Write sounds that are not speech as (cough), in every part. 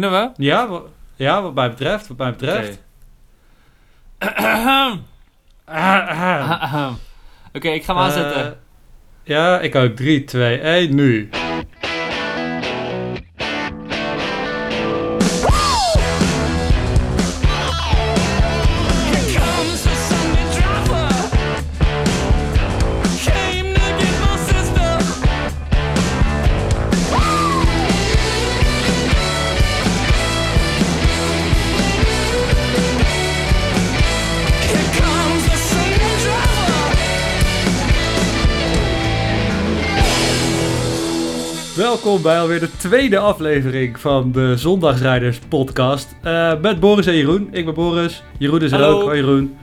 Kunnen we? Ja, wa- ja, wat mij betreft. Wat mij betreft. Oké, Oké, ik ga hem aanzetten. Eh, ja, ik ook. 3, 2, 1, nu. Welkom bij alweer de tweede aflevering van de Zondagsrijders podcast. Eh, met Boris en Jeroen. Ik ben Boris. Jeroen is er Hallo. ook. Hoi Jeroen.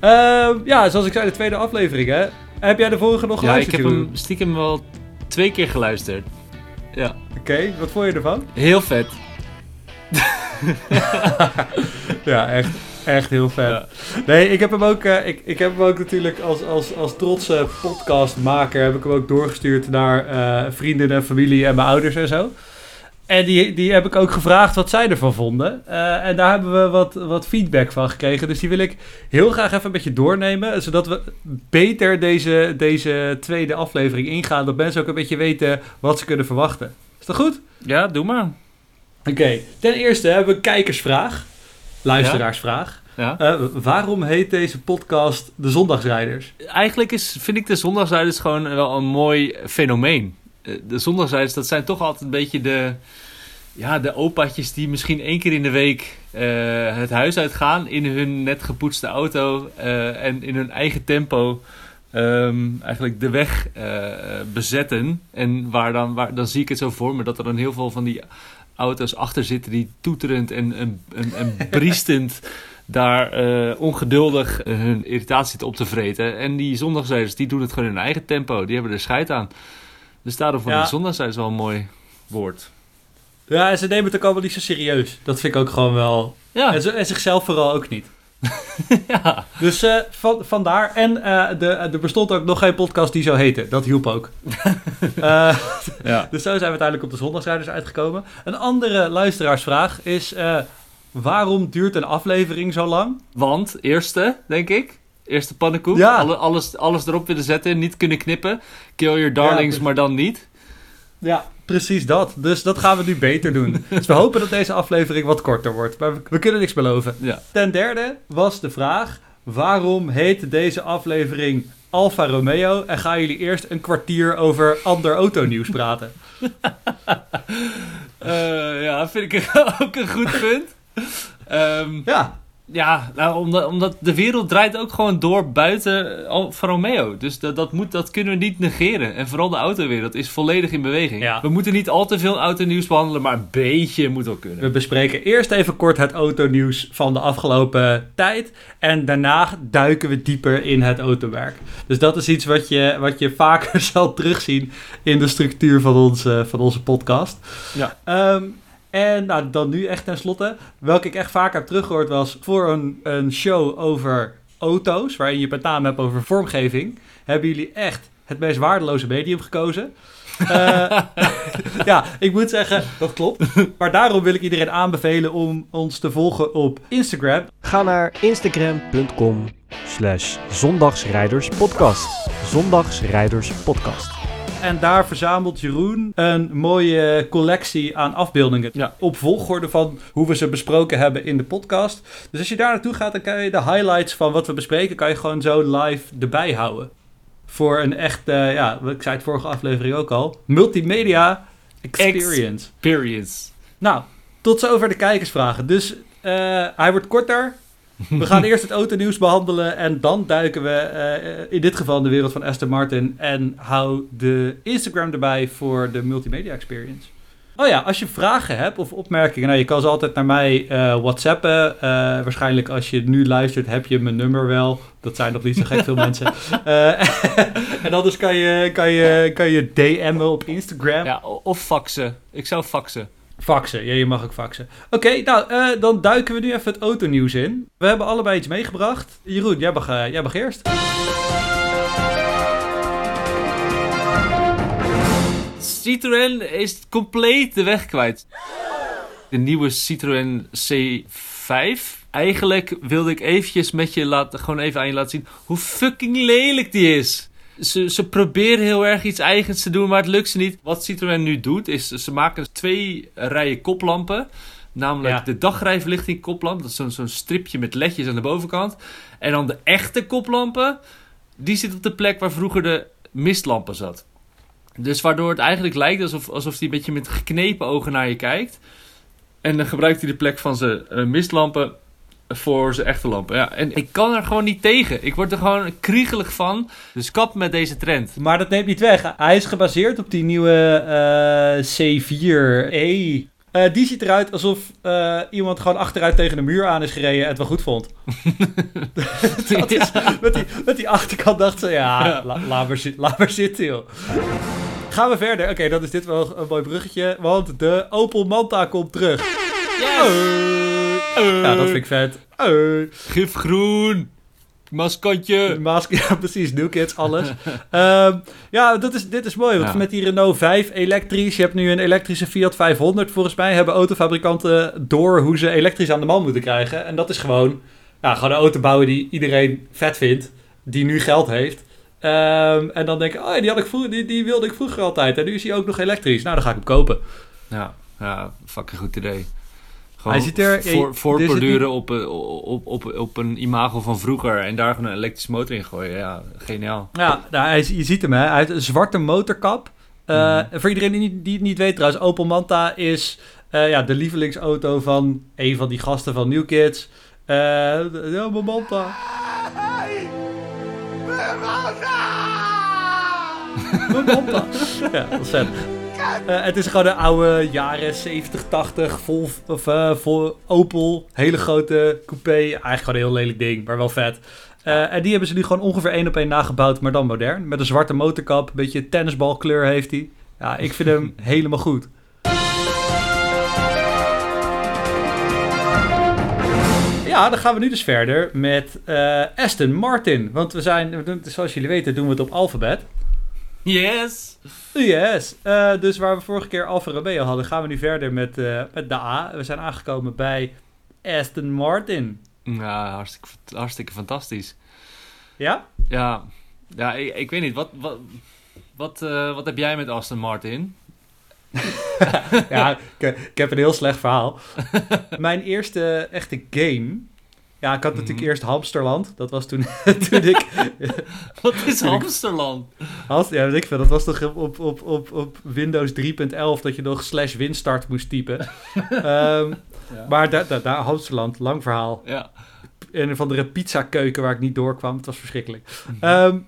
Ehm, ja, zoals ik zei, de tweede aflevering hè. Heb jij de vorige nog ja, ik geluisterd, heb hem stiekem wel twee keer geluisterd. Ja, Oké, wat vond je ervan? heel vet. (laughs) Ja, echt, echt heel vet. Ja. Nee, ik heb hem ook, eh, ik, ik heb hem ook natuurlijk als, als, als trotse podcastmaker heb ik hem ook doorgestuurd naar eh, vrienden en familie en mijn ouders en zo. En die, die heb ik ook gevraagd wat zij ervan vonden. Eh, en daar hebben we wat, wat feedback van gekregen. Dus die wil ik heel graag even een beetje doornemen. Zodat we beter deze, deze tweede aflevering ingaan. Dat mensen ook een beetje weten wat ze kunnen verwachten. Is dat goed? Ja, doe maar. Oké, ten eerste hebben we een kijkersvraag. Luisteraarsvraag. Ja. Eh, waarom heet deze podcast De Zondagsrijders? Eigenlijk is, vind ik de zondagsrijders gewoon wel een mooi fenomeen. Eh, De zondagsrijders, dat zijn toch altijd een beetje de, ja, de opaatjes die misschien één keer in de week eh, het huis uitgaan in hun net gepoetste auto eh, en in hun eigen tempo ehm, eigenlijk de weg eh, bezetten. En waar dan, waar, dan zie ik het zo voor me dat er dan heel veel van die auto's achter zitten die toeterend en, en, en, en briestend (laughs) daar eh, ongeduldig eh, hun irritatie op te vreten. En die zondagsrijders, die doen het gewoon in hun eigen tempo. Die hebben er scheid aan. Dus daarom vond Ja. de zondagsrijders wel een mooi woord. Ja, en ze nemen het ook allemaal niet zo serieus. Dat vind ik ook gewoon wel... Ja, En, ze, en zichzelf vooral ook niet. (laughs) ja. Dus eh, van, vandaar. En eh, de, er bestond ook nog geen podcast die zo heette. Dat hielp ook. (laughs) Eh, ja. dus zo zijn we uiteindelijk op de Zondagsrijders uitgekomen. Een andere luisteraarsvraag is... eh, waarom duurt een aflevering zo lang? Want, eerste, denk ik. Eerste pannenkoek. Ja. Alle- alles, alles erop willen zetten, niet kunnen knippen. Kill your darlings, maar dan niet. Ja, precies dat. Dus dat gaan we nu beter doen. (laughs) dus we hopen dat deze aflevering wat korter wordt. Maar we, we kunnen niks beloven. Ja. Ten derde was de vraag: waarom heet deze aflevering Alfa Romeo? En gaan jullie eerst een kwartier over ander autonieuws praten? (laughs) Eh, ja, vind ik (laughs) ook een goed punt. Ehm, Ja, Ja, nou, omdat, omdat de wereld draait ook gewoon door buiten Alfa Romeo. Dus dat, dat, moet, dat kunnen we niet negeren. En vooral de autowereld is volledig in beweging. Ja. We moeten niet al te veel autonieuws behandelen, maar een beetje moet wel kunnen. we bespreken eerst even kort het autonieuws van de afgelopen tijd. En daarna duiken we dieper in het automerk. Dus dat is iets wat je, wat je vaker (laughs) zal terugzien in de structuur van onze, van onze podcast. Ja. Ehm, en nou, dan nu echt tenslotte. Welke ik echt vaak heb teruggehoord was voor een, een show over auto's. Waarin je het met name hebt over vormgeving. Hebben jullie echt het meest waardeloze medium gekozen. Eh, (laughs) ja, ik moet zeggen, dat klopt. Maar daarom wil ik iedereen aanbevelen om ons te volgen op Instagram. Ga naar instagram.com slash zondagsrijderspodcast. Zondagsrijderspodcast. En daar verzamelt Jeroen een mooie collectie aan afbeeldingen. Ja. Op volgorde van hoe we ze besproken hebben in de podcast. Dus als je daar naartoe gaat, dan kan je de highlights van wat we bespreken, kan je gewoon zo live erbij houden. Voor een echt, eh, ja, ik zei het vorige aflevering ook al, multimedia experience. Experience. Nou, tot zover de kijkersvragen. Dus eh, hij wordt korter. We gaan eerst het autonieuws behandelen en dan duiken we eh, in dit geval in de wereld van Aston Martin. En hou de Instagram erbij voor de multimedia experience. Oh ja, als je vragen hebt of opmerkingen, nou, je kan ze altijd naar mij eh, whatsappen. Eh, waarschijnlijk als je nu luistert heb je mijn nummer wel. Dat zijn nog niet zo gek veel (laughs) mensen. (laughs) En anders kan je, kan, je, kan je DM'en op Instagram. Ja, of faxen. Ik zou faxen. Faxen, ja, je mag ook faxen. Oké, nou, eh, dan duiken we nu even het autonieuws in. We hebben allebei iets meegebracht. Jeroen, jij mag, eh, eerst. Citroën is compleet de weg kwijt. De nieuwe Citroën C5. Eigenlijk wilde ik eventjes met je laten, gewoon even aan je laten zien hoe fucking lelijk die is. Ze, ze proberen heel erg iets eigens te doen, maar het lukt ze niet. Wat Citroën nu doet, is ze maken twee rijen koplampen. Namelijk Ja. de dagrijverlichting koplamp. Dat is zo'n zo'n stripje met ledjes aan de bovenkant. En dan de echte koplampen. Die zit op de plek waar vroeger de mistlampen zat. Dus waardoor het eigenlijk lijkt alsof, alsof hij een beetje met geknepen ogen naar je kijkt. En dan gebruikt hij de plek van zijn eh, mistlampen voor zijn echte lampen. Ja, en ik kan er gewoon niet tegen. Ik word er gewoon kriegelig van. Dus kap met deze trend. Maar dat neemt niet weg. Hij is gebaseerd op die nieuwe eh, C4E. Eh, die ziet eruit alsof eh, iemand gewoon achteruit tegen de muur aan is gereden en het wel goed vond. (laughs) Dat is, met, die, met die achterkant dacht ze, ja, Ja. la- laat, maar laat maar zitten joh. Gaan we verder. Oké, dan is dit wel een mooi bruggetje, want de Opel Manta komt terug. Yes! Ja, dat vind ik vet. Eh. Gifgroen. Maskantje. Mask, (laughs) ja, precies. New Kids, alles. (laughs) Ehm, ja, dat is, dit is mooi. Want Ja. met die Renault 5 elektrisch, je hebt nu een elektrische Fiat 500. Volgens mij hebben autofabrikanten door hoe ze elektrisch aan de man moeten krijgen. En dat is gewoon, ja, gewoon een auto bouwen die iedereen vet vindt. Die nu geld heeft. Ehm, en dan denk ik, oh, die, had ik vroeger, die, die wilde ik vroeger altijd. En nu is hij ook nog elektrisch. Nou, dan ga ik hem kopen. Ja, ja, fucking goed idee. Gewoon Hij ziet er- voor, voortborduren op, eh, op, op, op een imago van vroeger en daar gewoon een elektrische motor in gooien. Ja, geniaal. Ja, nou, hij, je ziet hem, hè. Hij heeft een zwarte motorkap. Eh, Mhm. Voor iedereen die, niet- die het niet weet trouwens, Opel Manta is eh, ja, de lievelingsauto van een van die gasten van New Kids. Eh, ja, mijn Manta. Mijn Manta. ja, ontzettend. Eh, het is gewoon een oude jaren 70, 80 vol, of, eh, vol Opel. Hele grote coupé. Eigenlijk gewoon een heel lelijk ding, maar wel vet. Eh, en die hebben ze nu gewoon ongeveer één op één nagebouwd, maar dan modern. Met een zwarte motorkap, een beetje tennisbalkleur heeft hij. Ja, ik vind hem (laughs) helemaal goed. Ja, dan gaan we nu dus verder met Aston Martin. Want we zijn, zoals jullie weten, doen we het op alfabet. Yes! Yes. Eh, dus waar we vorige keer Alfa Romeo hadden, gaan we nu verder met, eh, met de A. We zijn aangekomen bij Aston Martin. Ja, hartstikke, hartstikke fantastisch. Ja? Ja, ja ik, ik weet niet. Wat, wat, wat, eh, wat heb jij met Aston Martin? (laughs) ja, ik, ik heb een heel slecht verhaal. (laughs) Mijn eerste echte game. Ja, ik had natuurlijk Mhm. eerst Hamsterland. Dat was toen, (laughs) toen ik. (laughs) Wat is Toen ik- Amsterdam? Hamster, ja, weet ik veel. Dat was toch op, op, op, op Windows 3.11 dat je nog slash winstart moest typen. (laughs) Ehm, Ja. Maar daar, daar, Hamsterland, lang verhaal. Ja. Een of andere pizzakeuken waar ik niet doorkwam. Het was verschrikkelijk. Ehm,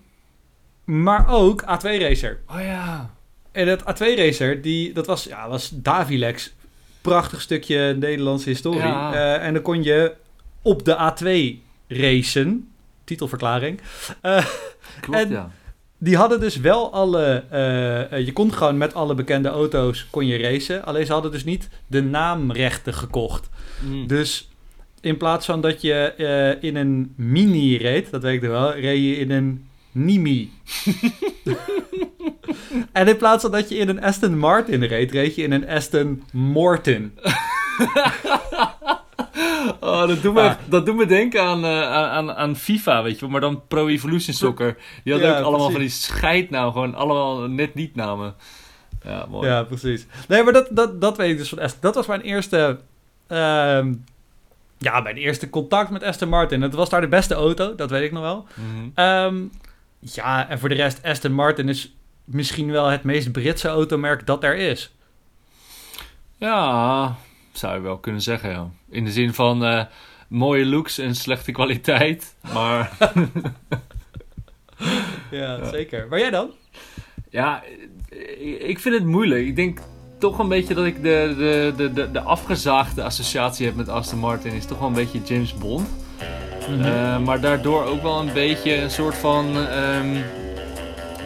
maar ook A2 Racer. Oh ja. En het A2 Racer, die, dat was, ja, was Davilex. Prachtig stukje Nederlandse historie. Ja. Eh, en dan kon je op de A2 racen. Titelverklaring. Eh, Klopt, En- ja. die hadden dus wel alle... eh, eh, je kon gewoon met alle bekende auto's kon je racen. Alleen ze hadden dus niet de naamrechten gekocht. Mm. Dus in plaats van dat je in een Mini reed, dat weet ik nog wel, reed je in een Nimi. (laughs) en in plaats van dat je in een Aston Martin reed, reed je in een Aston Morton. (laughs) Oh, dat doet me, Ah. dat doet me denken aan, eh, aan, aan, aan FIFA, weet je wel. Maar dan Pro Evolution Soccer. Die hadden Ja, ook allemaal precies. van die scheidnamen. Gewoon allemaal net niet namen. Ja, mooi. Ja, precies. Nee, maar dat, dat, dat weet ik dus van Aston. Dat was mijn eerste... ehm, ja, mijn eerste contact met Aston Martin. Het was daar de beste auto, dat weet ik nog wel. Mhm. Ehm, ja, en voor de rest, Aston Martin is misschien wel het meest Britse automerk dat er is. Ja, zou je wel kunnen zeggen, ja. In de zin van eh, mooie looks en slechte kwaliteit. Maar (laughs) Ja, Ja. zeker. Maar jij dan? ja, ik vind het moeilijk. Ik denk toch een beetje dat ik de, de, de, de, de afgezaagde associatie heb met Aston Martin. Is toch wel een beetje James Bond. Eh, maar daardoor ook wel een beetje een soort van. ehm,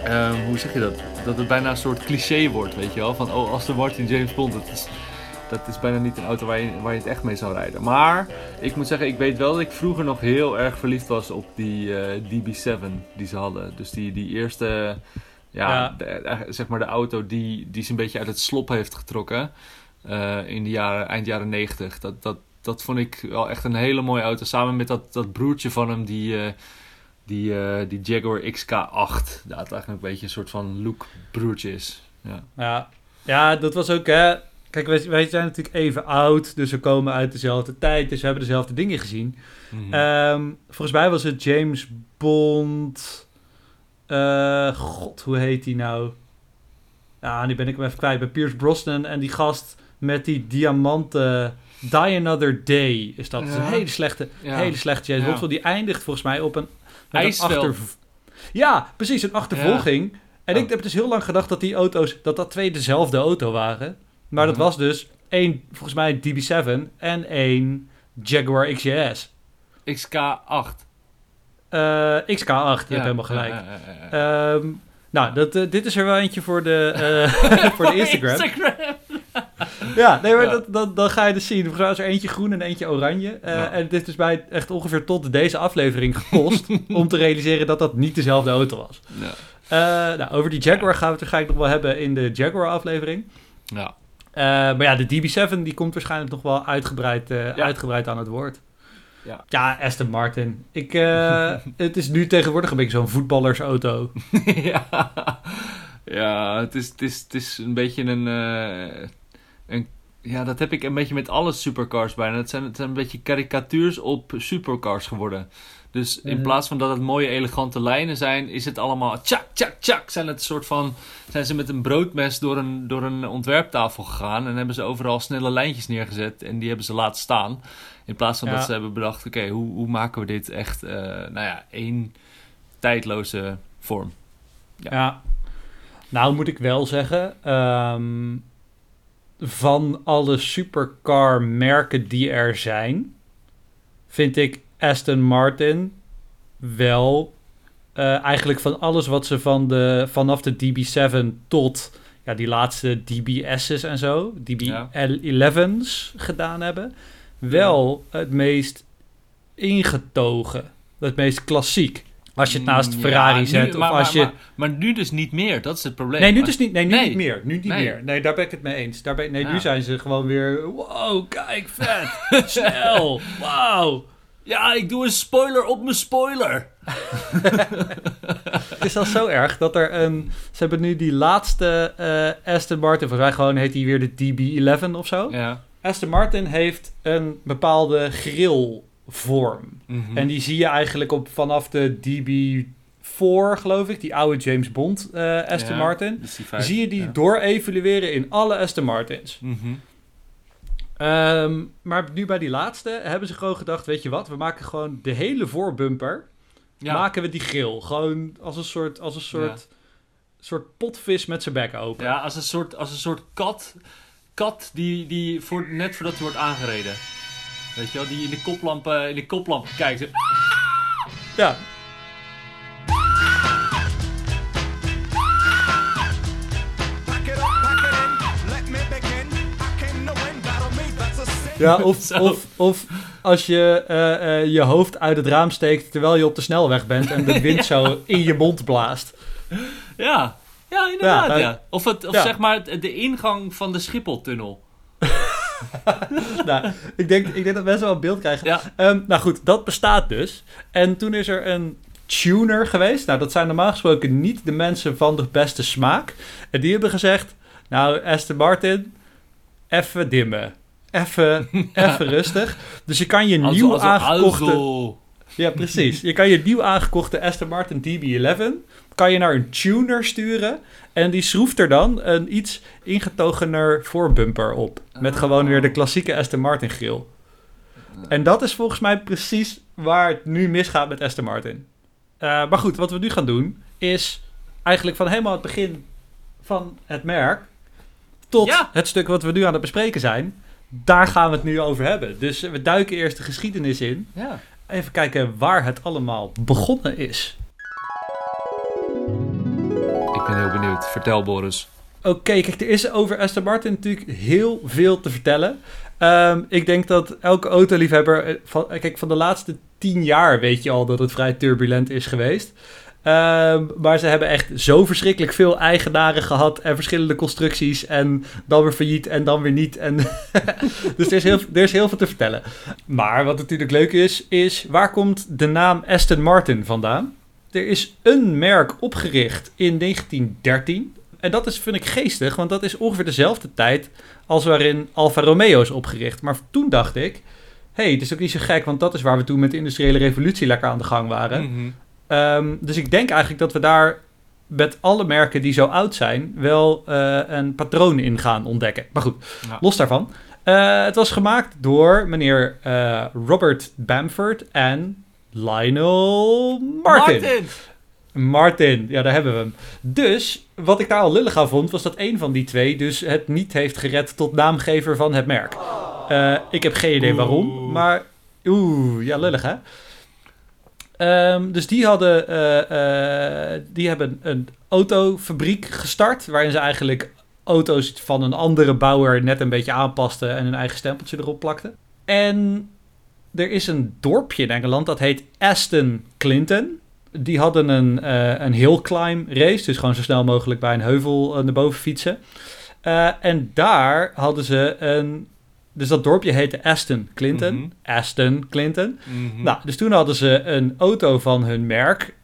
ehm, hoe zeg je dat? Dat het bijna een soort cliché wordt, weet je wel? Van oh, Aston Martin, James Bond. Dat is, dat is bijna niet een auto waar je, waar je het echt mee zou rijden. Maar ik moet zeggen, ik weet wel dat ik vroeger nog heel erg verliefd was op die eh, DB7 die ze hadden. Dus die, die eerste. Ja, Ja. de- eh, zeg maar de auto die, die ze een beetje uit het slop heeft getrokken. eh, in de jaren, eind jaren 90. Dat, dat, dat vond ik wel echt een hele mooie auto. Samen met dat, dat broertje van hem, die, die, die Jaguar XK8. Dat eigenlijk een beetje een soort van look broertje is. Ja. Ja, ja dat was ook, hè. Kijk, wij, wij zijn natuurlijk even oud, dus we komen uit dezelfde tijd, dus we hebben dezelfde dingen gezien. Mhm. Ehm, volgens mij was het James Bond. eh, God, hoe heet die nou? Ja, nu ben ik hem even kwijt. Bij Pierce Brosnan en die gast met die diamanten. Die Another Day is dat. Dat is een hele slechte, Ja. hele slechte James Ja. Bond. Die eindigt volgens mij op een... met een IJsveld. achterv- Ja, precies, een achtervolging. En Oh. ik heb dus heel lang gedacht dat die auto's, dat dat twee dezelfde auto waren. Maar dat Mhm. was dus één, volgens mij DB7 en één Jaguar XJS. XK8. Eh, XK8, je hebt helemaal gelijk. Ja, ja. Ehm, nou, dat, eh, dit is er wel eentje voor de, eh, (laughs) (laughs) voor de Instagram. (laughs) Ja, nee, maar. Dat, dat, dan ga je dus zien. Volgens mij is er eentje groen en eentje oranje. En het is dus mij echt ongeveer tot deze aflevering gekost... om te realiseren dat dat niet dezelfde auto was. Ja. Nou, over die Jaguar gaan we het waarschijnlijk nog wel hebben in de Jaguar-aflevering. Ja. Eh, maar ja, de DB7 die komt waarschijnlijk nog wel uitgebreid, eh, Ja. uitgebreid aan het woord. Ja. Ja, Aston Martin. Ik, eh, (laughs) het is nu tegenwoordig een beetje zo'n voetballersauto. (laughs) ja, ja het, is, het, is, het is een beetje een, een... Ja, dat heb ik een beetje met alle supercars bijna. Het zijn, het zijn een beetje karikatuurs op supercars geworden. Dus in Mhm. plaats van dat het mooie, elegante lijnen zijn, is het allemaal tjak, tjak, tjak. Zijn het een soort van... Zijn ze met een broodmes door een, door een ontwerptafel gegaan en hebben ze overal snelle lijntjes neergezet en die hebben ze laten staan. In plaats van Ja. dat ze hebben bedacht, oké, hoe, hoe maken we dit echt, eh, nou ja, één tijdloze vorm. Ja. Ja. Nou moet ik wel zeggen, ehm, van alle supercar merken die er zijn, vind ik Aston Martin wel eh, eigenlijk van alles wat ze van de, vanaf de DB7 tot ja, die laatste DBS's en zo, Ja. DB11's gedaan hebben, wel het meest ingetogen, het meest klassiek. Als je het naast Mm, Ferrari ja, nu- zet, of maar, als maar, je... Maar, maar nu dus niet meer, dat is het probleem. Nee, nu Als- dus niet. Nee, nu Nee. niet meer. Nu niet Nee. meer. Nee, daar ben ik het mee eens. Daar ben, nee, nu zijn ze gewoon weer... Wow, kijk, vet. (laughs) Snel. Wauw. Ja, ik doe een spoiler op mijn spoiler. Het (laughs) is al zo erg dat er een... Ze hebben nu die laatste eh, Aston Martin... Volgens mij gewoon heet die weer de DB11 of zo. Ja. Aston Martin heeft een bepaalde grillvorm. Mhm. En die zie je eigenlijk op vanaf de DB4, geloof ik. Die oude James Bond eh, Aston Ja, Martin. Zie je die ja. door-evalueren in alle Aston Martins. Mhm. Ehm, maar nu bij die laatste hebben ze gewoon gedacht, weet je wat, we maken gewoon de hele voorbumper, Ja. maken we die grill. Gewoon als een soort, als een soort, soort potvis met zijn bek open. ja, als een soort, als een soort kat, kat die, die voor, net voordat hij wordt aangereden. Weet je wel, die in de koplamp, eh, in de koplamp kijkt. Ja. Ja, (laughs) of, of, of als je eh, eh, je hoofd uit het raam steekt terwijl je op de snelweg bent en de (laughs) wind zo in je mond blaast. Ja, ja inderdaad. Ja, Ja, Of, het, of zeg maar de ingang van de Schipholtunnel. (laughs) nou, ik denk, ik denk dat mensen wel een beeld krijgen. Ja. Ehm, nou goed, dat bestaat dus. En toen is er een tuner geweest. Nou, dat zijn normaal gesproken niet de mensen van de beste smaak. En die hebben gezegd, nou Aston Martin, even dimmen. Even, (laughs) even rustig. Dus je kan je Also- nieuw also- aangekochte... also. Ja, precies. Je kan je nieuw aangekochte Aston Martin DB11 kan je naar een tuner sturen en die schroeft er dan een iets ingetogener voorbumper op. Met Ah. gewoon weer de klassieke Aston Martin grill. En dat is volgens mij precies waar het nu misgaat met Aston Martin. Eh, maar goed, wat we nu gaan doen is eigenlijk van helemaal het begin van het merk tot Ja. het stuk wat we nu aan het bespreken zijn. Daar gaan we het nu over hebben. Dus we duiken eerst de geschiedenis in. Ja. Even kijken waar het allemaal begonnen is. Ik ben heel benieuwd. Vertel Boris. Oké, kijk, er is over Aston Martin natuurlijk heel veel te vertellen. Ehm, ik denk dat elke autoliefhebber... eh, Van, eh, kijk, van de laatste tien jaar weet je al dat het vrij turbulent is geweest. Ehm, maar ze hebben echt zo verschrikkelijk veel eigenaren gehad en verschillende constructies en dan weer failliet en dan weer niet. En (laughs) dus er is, heel, er is heel veel te vertellen. Maar wat natuurlijk leuk is, is waar komt de naam Aston Martin vandaan? Er is een merk opgericht in 1913. En dat is, vind ik geestig, want dat is ongeveer dezelfde tijd als waarin Alfa Romeo is opgericht. Maar toen dacht ik, hé, hey, het is ook niet zo gek, want dat is waar we toen met de industriële revolutie lekker aan de gang waren. Mhm. Ehm, dus ik denk eigenlijk dat we daar met alle merken die zo oud zijn wel eh, een patroon in gaan ontdekken. Maar goed, Ja. los daarvan. Eh, het was gemaakt door meneer eh, Robert Bamford en Lionel Martin. Martin! Martin, ja, daar hebben we hem. Dus, wat ik daar al lullig aan vond, was dat een van die twee dus het niet heeft gered tot naamgever van het merk. Ik heb geen idee waarom, maar oeh, ja, lullig hè. Ehm, dus die hadden, eh, eh, die hebben een autofabriek gestart, waarin ze eigenlijk auto's van een andere bouwer net een beetje aanpasten en hun eigen stempeltje erop plakten. En er is een dorpje in Engeland dat heet Aston Clinton. Die hadden een, eh, een hill climb race, dus gewoon zo snel mogelijk bij een heuvel naar boven fietsen. En daar hadden ze een. Dus dat dorpje heette Aston Clinton. Mhm. Aston Clinton. Mhm. Nou, dus toen hadden ze een auto van hun merk.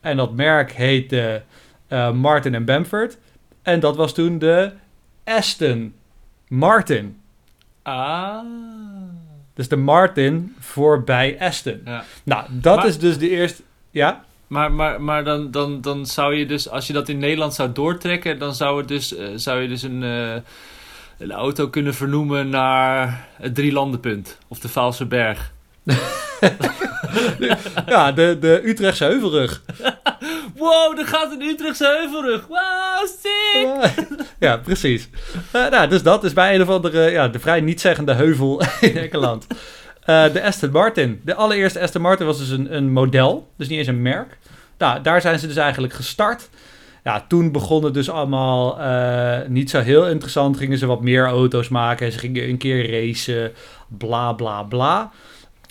En dat merk heette eh, Martin en Bamford. En dat was toen de Aston Martin. Ah. Dus de Martin voorbij Aston. Ja. Nou, dat Maar- is dus de eerste. Ja? Maar, maar, maar dan, dan, dan zou je dus, als je dat in Nederland zou doortrekken, dan zou, het dus, eh, zou je dus een, eh, een auto kunnen vernoemen naar het Drielandenpunt of de Vaalse Berg. (laughs) Ja, de, de Utrechtse Heuvelrug. Wow, er gaat een Utrechtse heuvelrug. Wow, sick! ja, precies. Eh, nou, dus dat is bij een of andere, ja, de vrij nietzeggende heuvel in Engeland. Eh, de Aston Martin. De allereerste Aston Martin was dus een, een model, dus niet eens een merk. Nou, daar zijn ze dus eigenlijk gestart. Ja, toen begon het dus allemaal eh, niet zo heel interessant. Gingen ze wat meer auto's maken. Ze gingen een keer racen. Bla, bla, bla.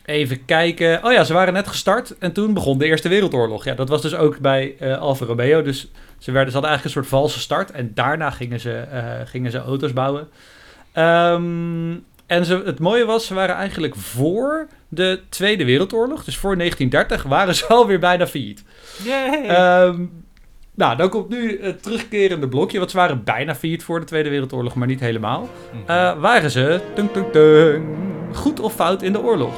Even kijken. Oh ja, ze waren net gestart. En toen begon de Eerste Wereldoorlog. Ja, dat was dus ook bij eh Alfa Romeo. Dus ze, werden, ze hadden eigenlijk een soort valse start. En daarna gingen ze, eh, gingen ze auto's bouwen. Ehm, en ze, het mooie was, ze waren eigenlijk voor de Tweede Wereldoorlog. Dus voor 1930 waren ze (laughs) alweer bijna failliet. Yay! Nou, dan komt nu het terugkerende blokje. Want ze waren bijna failliet voor de Tweede Wereldoorlog, maar niet helemaal. Mhm. Eh, waren ze, tung, tung, tung, goed of fout in de oorlog?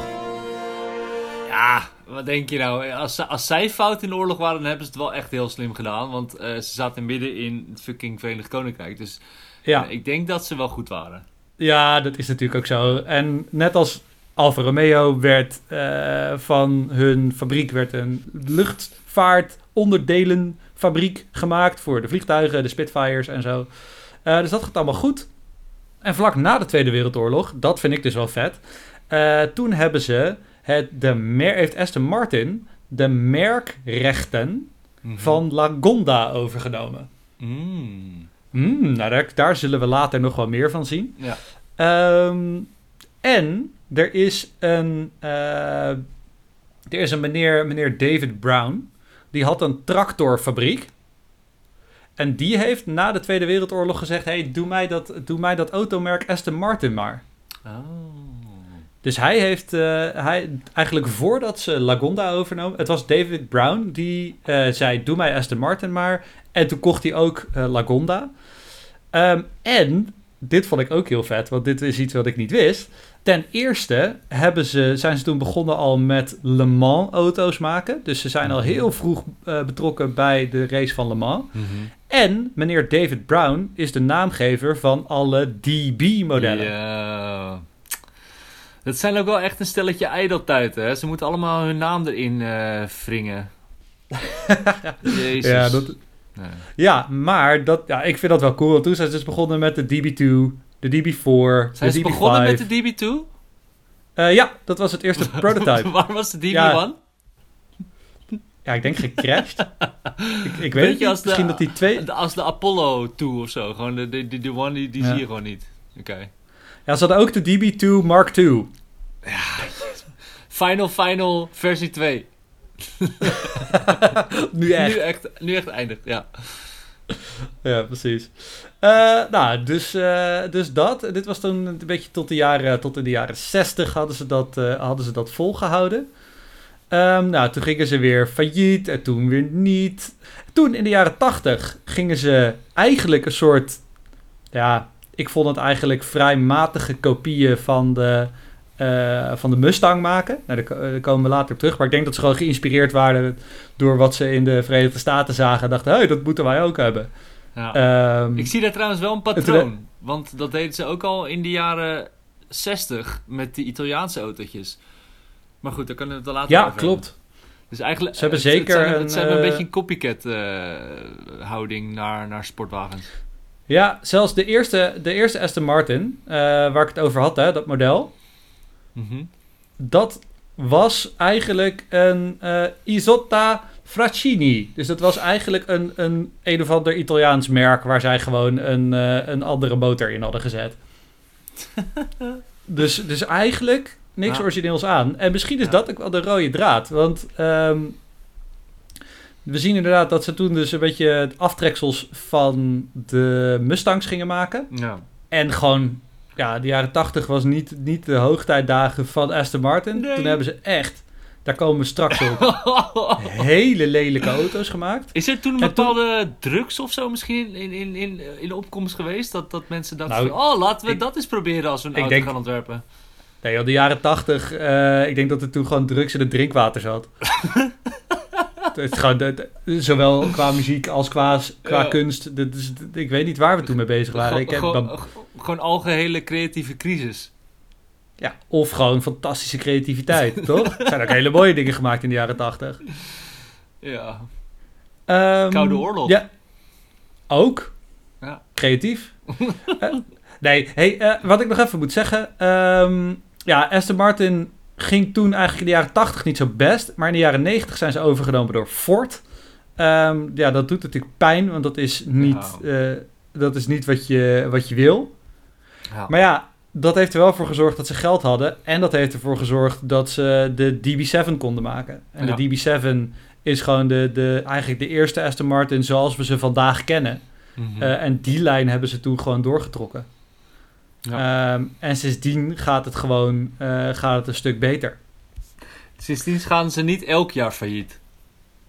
ja, wat denk je nou? Als, als zij fout in de oorlog waren, dan hebben ze het wel echt heel slim gedaan. Want eh, ze zaten midden in het fucking Verenigd Koninkrijk. Dus Ja. eh, ik denk dat ze wel goed waren. Ja, dat is natuurlijk ook zo. En net als Alfa Romeo werd van hun fabriek werd een luchtvaartonderdelenfabriek gemaakt voor de vliegtuigen, de Spitfires en zo. Eh, dus dat gaat allemaal goed. En vlak na de Tweede Wereldoorlog, dat vind ik dus wel vet. eh, toen hebben ze het, de mer heeft Aston Martin de merkrechten Mhm. van Lagonda overgenomen. Mm. Hmm, nou, daar, daar zullen we later nog wel meer van zien. Ja. Ehm, en er is een, eh, er is een meneer, meneer David Brown. Die had een tractorfabriek. En die heeft na de Tweede Wereldoorlog gezegd: hey, doe, mij dat, doe mij dat automerk Aston Martin maar. Oh. Dus hij heeft eh, hij, eigenlijk voordat ze Lagonda overnomen. Het was David Brown die eh, zei: Doe mij Aston Martin maar. En toen kocht hij ook eh, Lagonda. Ehm, en dit vond ik ook heel vet, want dit is iets wat ik niet wist. Ten eerste hebben ze, zijn ze toen begonnen al met Le Mans auto's maken. Dus ze zijn al heel vroeg eh, betrokken bij de race van Le Mans. Mhm. En meneer David Brown is de naamgever van alle DB-modellen. Ja. Dat zijn ook wel echt een stelletje ijdeltuiten, hè? Ze moeten allemaal hun naam erin eh wringen. (laughs) Jezus. Ja, dat, Nee. Ja, maar dat, ja, ik vind dat wel cool. Toen zijn ze dus begonnen met de DB2, de DB4, Zijn de ze DB5. begonnen met de DB2? Eh, ja, dat was het eerste (laughs) prototype. Waar was de DB1? Ja. Ja, ik denk gecrashed. (laughs) ik, ik weet niet. als de- Misschien dat die twee... Als de Apollo 2 of zo. Gewoon de, de, de, de one die, die Ja. zie je gewoon niet. Oké. Ja, ze hadden ook de DB2 Mark II. Final Final versie 2. (laughs) nu echt. Nu echt, nu echt eindigt, ja. Ja, precies. Eh, nou, dus, eh, dus dat. Dit was toen een beetje tot, de jaren, tot in de jaren 60 hadden ze dat, eh, hadden ze dat volgehouden. Ehm, nou, toen gingen ze weer failliet en toen weer niet. Toen in de jaren 80 gingen ze eigenlijk een soort. Ja, ik vond het eigenlijk vrij matige kopieën van de, van de Mustang maken. Nou, daar komen we later op terug. Maar ik denk dat ze gewoon geïnspireerd waren door wat ze in de Verenigde Staten zagen. En dachten, hé, hey, dat moeten wij ook hebben. Ja. Ehm, Ik zie daar trouwens wel een patroon. Want dat deden ze ook al in de jaren 60 met die Italiaanse autootjes. Maar goed, daar kunnen we het later ja, over hebben. klopt. Dus eigenlijk, Ze hebben het- het zeker zijn- een, een eh, beetje een copycat eh, houding naar, naar sportwagens. Ja, zelfs de eerste, de eerste Aston Martin, eh, waar ik het over had, hè, dat model. Mhm. Dat was eigenlijk een eh, Isotta Fraccini. Dus dat was eigenlijk een, een een of ander Italiaans merk... waar zij gewoon een, eh, een andere motor in hadden gezet. (laughs) dus, dus eigenlijk niks origineels aan. En misschien is Ja. dat ook wel de rode draad. Want ehm, we zien inderdaad dat ze toen dus een beetje aftreksels van de Mustangs gingen maken. Ja. En gewoon, ja, de jaren 80 was niet, niet de hoogtijdagen van Aston Martin. Nee. Toen hebben ze echt, daar komen we straks op, (laughs) hele lelijke auto's gemaakt. Is er toen een toen- bepaalde drugs of zo misschien in, in, in, in de opkomst geweest? Dat, dat mensen dachten Nou, oh, laten we ik- dat eens proberen als we een auto denk- gaan ontwerpen. Nee, joh, de jaren 80, eh, ik denk dat er toen gewoon drugs in het drinkwater zat. (laughs) het gewoon, zowel qua muziek als qua, qua kunst. Dat is, ik weet niet waar we toen mee bezig waren. Ik heb, gewoon, dan- gewoon algehele creatieve crisis. Ja, of gewoon fantastische creativiteit, (laughs) toch? Er zijn ook hele mooie dingen gemaakt in de jaren 80. Ja. Ehm, Koude oorlog. Ja. Ook. Ja. Creatief. (laughs) Eh, nee, hey, eh, wat ik nog even moet zeggen. ehm, ja, Aston Martin ging toen eigenlijk in de jaren 80 niet zo best. Maar in de jaren 90 zijn ze overgenomen door Ford. Ehm, ja, dat doet natuurlijk pijn, want dat is niet, eh, dat is niet wat, je, wat je wil. Ja. Maar ja, dat heeft er wel voor gezorgd dat ze geld hadden. En dat heeft ervoor gezorgd dat ze de DB7 konden maken. En Ja. de DB7 is gewoon de, de, eigenlijk de eerste Aston Martin zoals we ze vandaag kennen. Mhm. Eh, en die lijn hebben ze toen gewoon doorgetrokken. Ehm, en sindsdien gaat het gewoon eh, gaat het een stuk beter. Sindsdien gaan ze niet elk jaar failliet.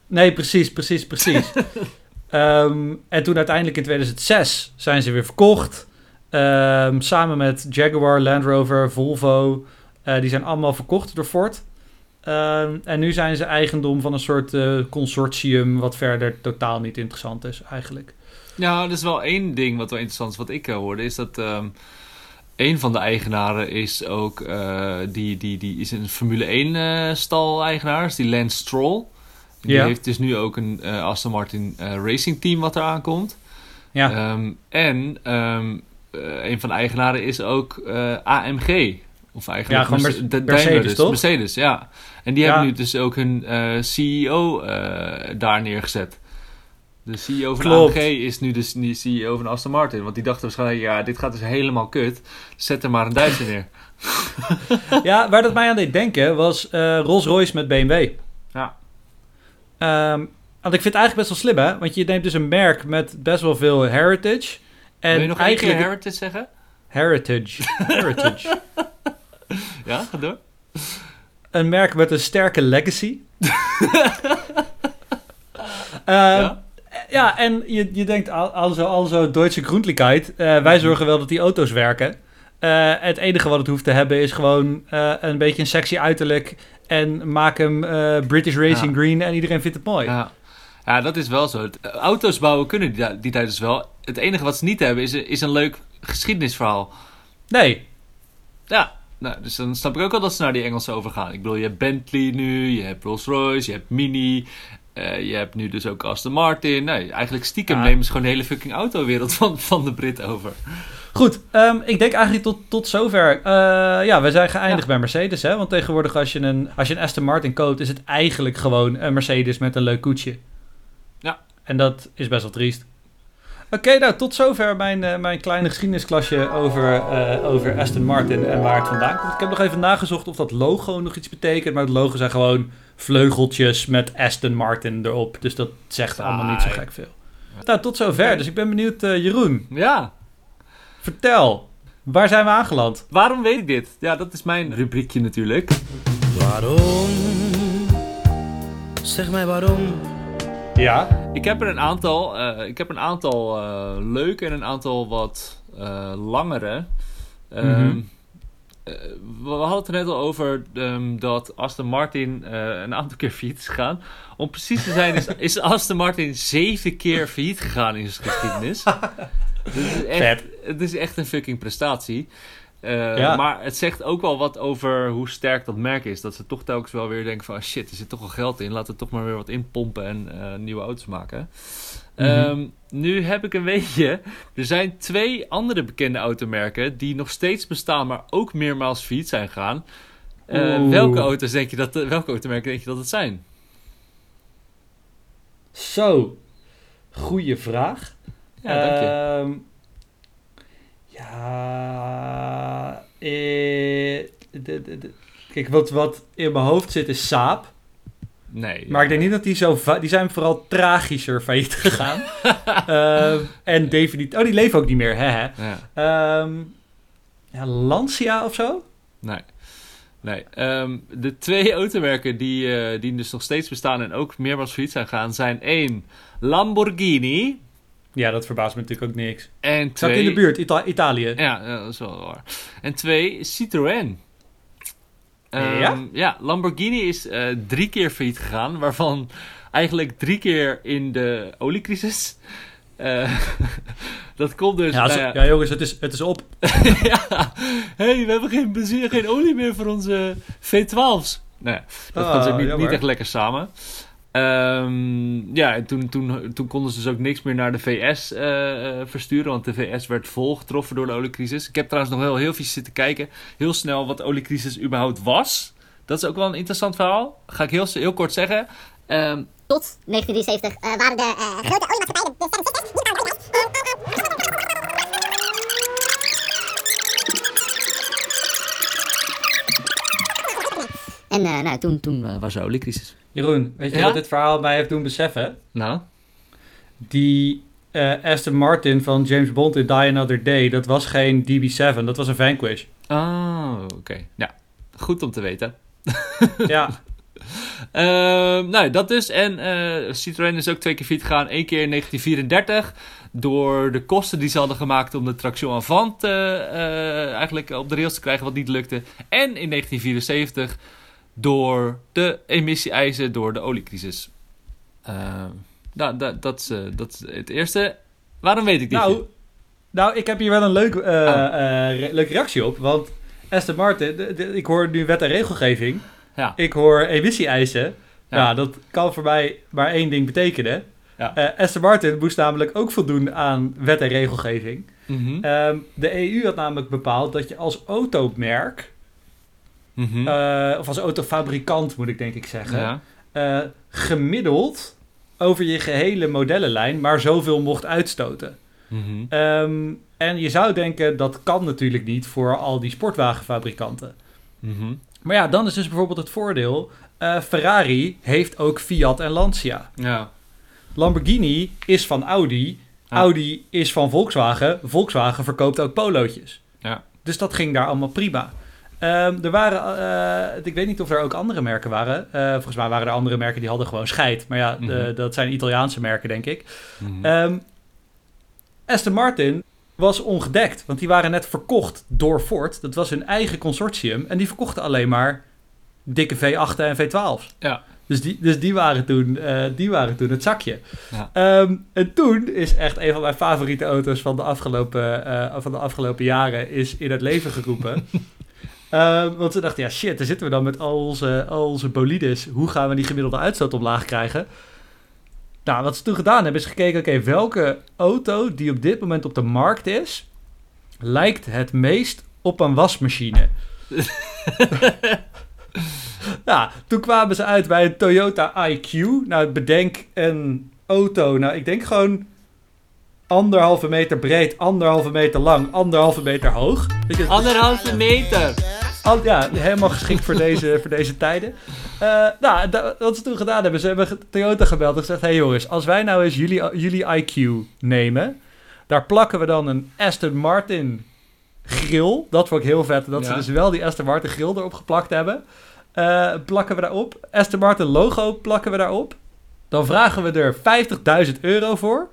Nee, precies, precies, precies. (laughs) Ehm, en toen uiteindelijk in 2006 zijn ze weer verkocht. Ehm, samen met Jaguar, Land Rover, Volvo. Eh, die zijn allemaal verkocht door Ford. Ehm, en nu zijn ze eigendom van een soort eh, consortium... wat verder totaal niet interessant is eigenlijk. Ja, er is wel één ding wat wel interessant is, wat ik eh, hoorde, is dat ehm een van de eigenaren is ook, die, die, die is een Formule 1 eh stal-eigenaar, is die Lance Stroll. Die Ja. heeft dus nu ook een Aston Martin racing team wat eraan komt. Ja, en eh, een van de eigenaren is ook eh, AMG. Of eigenlijk Ja, gewoon Merce- Mer- de- Mercedes, dus. toch? Mercedes, ja. En die Ja. hebben nu dus ook hun eh, CEO eh, daar neergezet. De CEO van Klopt. AMG is nu dus die CEO van Aston Martin. Want die dachten waarschijnlijk, ja, dit gaat dus helemaal kut. Zet er maar een Duitser neer. (laughs) ja waar dat mij aan deed denken was eh Rolls-Royce met BMW. Ja. Ehm, want ik vind het eigenlijk best wel slim, hè? Want je neemt dus een merk met best wel veel heritage. En Wil je nog eigenlijk Heritage zeggen? heritage. (laughs) heritage. Ja, ga door. een merk met een sterke legacy. (laughs) Ehm, Ja? ja, en je, je denkt, al- also, also Deutsche Grundlichkeit. eh, wij zorgen wel dat die auto's werken. Eh, het enige wat het hoeft te hebben is gewoon eh, een beetje een sexy uiterlijk. En maak hem British Racing Ja. Green en iedereen vindt het mooi. Ja. Ja, dat is wel zo. Eh, Auto's bouwen kunnen die, die tijd dus wel. Het enige wat ze niet hebben is, een- is een leuk geschiedenisverhaal. Nee, Ja, nou, dus dan snap ik ook wel dat ze naar die Engelsen overgaan. Ik bedoel, je hebt Bentley nu, je hebt Rolls-Royce, je hebt Mini, eh, je hebt nu dus ook Aston Martin. Nee, eigenlijk stiekem nemen ze gewoon de hele fucking autowereld van, van de Brit over. Goed, ehm, ik denk eigenlijk tot, tot zover. Eh, ja, we zijn geëindigd bij Mercedes, hè? Want tegenwoordig als je, een, als je een Aston Martin koopt, is het eigenlijk gewoon een Mercedes met een leuk koetsje. En dat is best wel triest. Oké, nou tot zover mijn, eh, mijn kleine geschiedenisklasje over, eh, over Aston Martin en waar het vandaan komt. Ik heb nog even nagezocht of dat logo nog iets betekent, maar het logo zijn gewoon vleugeltjes met Aston Martin erop. Dus dat zegt allemaal niet zo gek veel. Nou, tot zover. Dus ik ben benieuwd, eh, Jeroen, Ja, vertel. Waar zijn we aangeland? waarom weet ik dit? Ja, dat is mijn rubriekje natuurlijk. Waarom? Zeg mij waarom? Ja. Ik heb er een aantal, eh, ik heb een aantal eh, leuke en een aantal wat eh, langere. Ehm, Mhm. we hadden het er net al over ehm, dat Aston Martin een aantal keer failliet is gegaan. Om precies te zijn is, is Aston Martin zeven keer failliet gegaan in zijn geschiedenis. (laughs) Is echt. Het is echt een fucking prestatie. Eh, Ja. Maar het zegt ook wel wat over hoe sterk dat merk is. Dat ze toch telkens wel weer denken van... shit, er zit toch wel geld in. Laten we toch maar weer wat inpompen en eh, nieuwe auto's maken. Mhm. Ehm, nu heb ik een (laughs) weetje. Er zijn twee andere bekende automerken... die nog steeds bestaan, maar ook meermaals failliet zijn gegaan. Eh, welke auto's denk je dat... welke automerken denk je dat het zijn? Zo. Goeie vraag. Ja, dank je. Ehm, ja. Eh, de- de- de- kijk, wat, wat in mijn hoofd zit is Saab. Nee. Maar ik denk niet dat die zo... Die zijn vooral tragischer failliet (laughs) gegaan. Ehm, en definitief... Oh, die leven ook niet meer, hè? hè. Ja. Ehm, ja, Lancia of zo? Nee. Nee. Ehm, de twee automerken die, eh, die dus nog steeds bestaan en ook meermaals failliet zijn gegaan, zijn één Lamborghini Ja, dat verbaast me natuurlijk ook niks. en Zat twee... in de buurt, Ita- Italië. Ja, dat is wel waar. En twee Citroën. Ehm, Ja? Ja, Lamborghini is eh, drie keer failliet gegaan, waarvan eigenlijk drie keer in de oliecrisis. Eh, (laughs) dat komt dus Ja, bij- zo- ja, jongens, het is, het is op. (laughs) ja, hey, we hebben geen benzine, geen olie meer voor onze V12's. Nee, dat Ah, gaat ook niet, niet echt lekker samen. Ehm, ja, en toen, toen, toen konden ze dus ook niks meer naar de VS eh, eh, versturen, want de VS werd vol getroffen door de oliecrisis. Ik heb trouwens nog wel heel vies zitten kijken, heel snel wat de oliecrisis überhaupt was. Dat is ook wel een interessant verhaal. Ga ik heel, heel kort zeggen. Ehm, Tot 1973 eh, waren de grote oliemaatschappijen, de Seven En eh, nou, toen, toen toen was de oliecrisis. Jeroen, weet je Ja? wat dit verhaal mij heeft doen beseffen? Nou, Die eh, Aston Martin van James Bond in Die Another Day, dat was geen DB7, dat was een Vanquish. oh, oké. Ja, goed om te weten. (laughs) ja, Ehm, nou, dat dus. En eh, Citroën is ook twee keer failliet gegaan. Eén keer in 1934 door de kosten die ze hadden gemaakt om de traction avant eh, eh, eigenlijk op de rails te krijgen, wat niet lukte. En in 1974 door de emissie-eisen door de oliecrisis. Ehm, nou, dat, dat, is, eh, dat is het eerste. Waarom weet ik dit? nou, nou, ik heb hier wel een leuk, eh, Oh. eh, re- leuke reactie op, want Aston Martin, de- de- ik hoor nu wet en regelgeving, Ja. ik hoor emissie-eisen. Ja. Ja. dat kan voor mij maar één ding betekenen. Ja. Aston Martin moest namelijk ook voldoen aan wet en regelgeving. Mhm. Ehm, de EU had namelijk bepaald dat je als automerk, Mhm. eh, of als autofabrikant moet ik denk ik zeggen, ja. eh, gemiddeld over je gehele modellenlijn maar zoveel mocht uitstoten. Mhm. Ehm, en je zou denken dat kan natuurlijk niet voor al die sportwagenfabrikanten. Mhm. Maar ja, dan is dus bijvoorbeeld het voordeel, eh, Ferrari heeft ook Fiat en Lancia. Ja. Lamborghini is van Audi. Audi is van Volkswagen, Volkswagen verkoopt ook polootjes. Ja. Dus dat ging daar allemaal prima. Ehm, er waren, eh, ik weet niet of er ook andere merken waren. Eh, volgens mij waren er andere merken die hadden gewoon scheid. Maar ja, de- Mhm. dat zijn Italiaanse merken, denk ik. Ehm, Aston Martin was ongedekt, want die waren net verkocht door Ford. Dat was hun eigen consortium. En die verkochten alleen maar dikke V8 en V12's. Ja. Dus die, dus die, waren, toen, eh, die waren toen het zakje. Ja. Ehm, en toen is echt een van mijn favoriete auto's van de afgelopen, eh, van de afgelopen jaren is in het leven geroepen. (laughs) Ehm, want ze dachten, ja shit, daar zitten we dan met al onze, al onze bolides. Hoe gaan we die gemiddelde uitstoot omlaag krijgen? Nou, wat ze toen gedaan hebben is gekeken, oké, welke auto die op dit moment op de markt is, lijkt het meest op een wasmachine? (laughs) ja, toen kwamen ze uit bij een Toyota IQ. Nou, bedenk een auto. Nou, ik denk gewoon anderhalve meter breed, anderhalve meter lang, anderhalve meter hoog. Anderhalve meter. Al- ja, helemaal geschikt voor deze, voor deze tijden. Eh, nou, wat ze toen gedaan hebben, ze hebben Toyota gebeld en gezegd... hé hey jongens, als wij nou eens jullie, jullie IQ nemen... daar plakken we dan een Aston Martin grill. Dat vond ik heel vet, dat ze dus wel die Aston Martin grill erop geplakt hebben. Eh, plakken we daarop. Aston Martin logo plakken we daarop. Dan vragen we er 50.000 euro voor...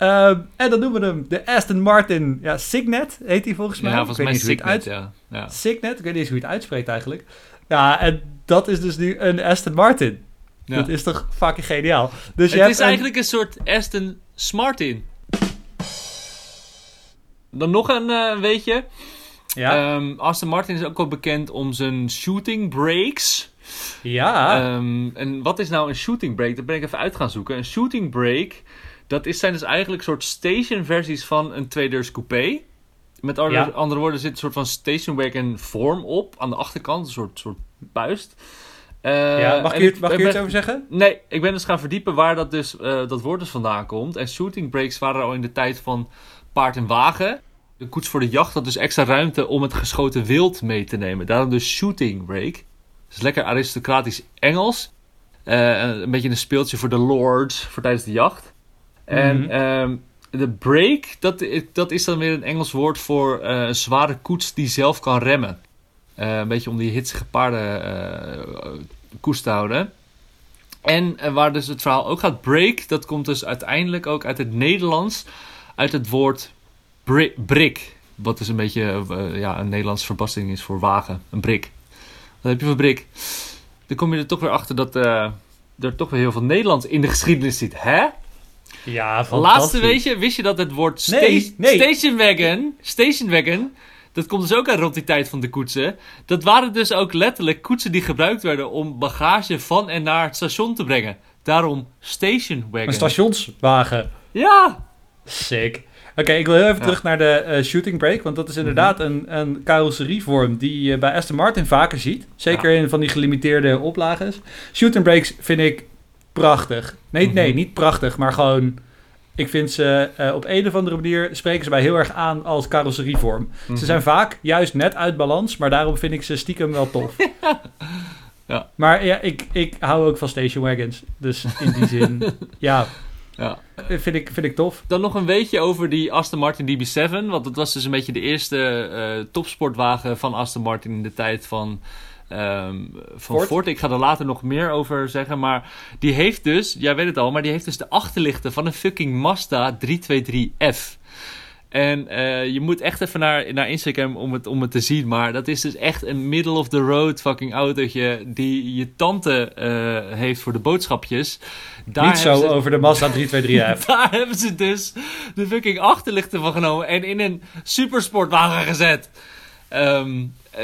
Ehm, en dan noemen we hem de Aston Martin ja, Signet, heet hij volgens mij. Ja, volgens mij Signet, uit- ja. ja. Signet, ik weet niet eens hoe je het uitspreekt eigenlijk. Ja, en dat is dus nu een Aston Martin. Ja. Dat is toch fucking geniaal. Dus Het is een- eigenlijk een soort Aston Smartin. Dan nog een eh weetje. Ja, Ehm, Aston Martin is ook wel bekend om zijn shooting breaks. ja. Ehm, en wat is nou een shooting break? Dat ben ik even uit gaan zoeken. Een shooting break, dat is, zijn dus eigenlijk soort station versies van een tweedeurs coupé. Met andere, Ja. andere woorden zit een soort van station wagon vorm op aan de achterkant. Een soort, soort puist. Eh, ja. Mag ik, je- mag ik ben- iets over zeggen? Nee, ik ben dus gaan verdiepen waar dat, dus, eh, dat woord dus vandaan komt. En shooting breaks waren al in de tijd van paard en wagen. De koets voor de jacht had dus extra ruimte om het geschoten wild mee te nemen. Daarom dus shooting break. Dus lekker aristocratisch Engels. Eh, een beetje een speeltje voor de lords voor tijdens de jacht. En Mhm. ehm, de break, dat, dat is dan weer een Engels woord voor eh, een zware koets die zelf kan remmen. Eh, een beetje om die hitsige paarden eh, koest te houden. En waar dus het verhaal ook gaat, break, dat komt dus uiteindelijk ook uit het Nederlands, uit het woord bri- brik. Wat dus een beetje ja, een Nederlands verbastering is voor wagen, een brik. Wat heb je voor brik? Dan kom je er toch weer achter dat er toch weer heel veel Nederlands in de geschiedenis zit. Hè? Ja, Laatste weet je, wist je dat het woord sta Nee, nee. station wagon, station wagon, dat komt dus ook uit rond die tijd van de koetsen. Dat waren dus ook letterlijk koetsen die gebruikt werden om bagage van en naar het station te brengen. Daarom station wagon. Een stationswagen. Ja! Sick. Oké, ik wil heel even Ja. terug naar de eh, shooting break. Want dat is inderdaad een, een carrosserievorm die je bij Aston Martin vaker ziet. Zeker in van die gelimiteerde oplages. Shooting breaks vind ik prachtig. Nee, Mhm. nee, niet prachtig, maar gewoon... Ik vind ze eh, op een of andere manier spreken ze mij heel erg aan als carrosserievorm. Mhm. Ze zijn vaak juist net uit balans, maar daarom vind ik ze stiekem wel tof. (laughs) Ja. Maar ja, ik, ik hou ook van station wagons. Dus in die zin, (laughs) ja, ja. vind ik, vind ik tof. Dan nog een weetje over die Aston Martin DB7. Want dat was dus een beetje de eerste eh, topsportwagen van Aston Martin in de tijd van, ehm, van Ford. Ford. Ik ga er later nog meer over zeggen. Maar die heeft dus, jij weet het al, maar die heeft dus de achterlichten van een fucking Mazda 323F. En eh, je moet echt even naar, naar Instagram om het, om het te zien. Maar dat is dus echt een middle of the road fucking autootje die je tante eh, heeft voor de boodschapjes. Daar Niet zo ze- over de Mazda 323F. (laughs) daar hebben ze dus de fucking achterlichten van genomen en in een supersportwagen gezet. Ehm, eh,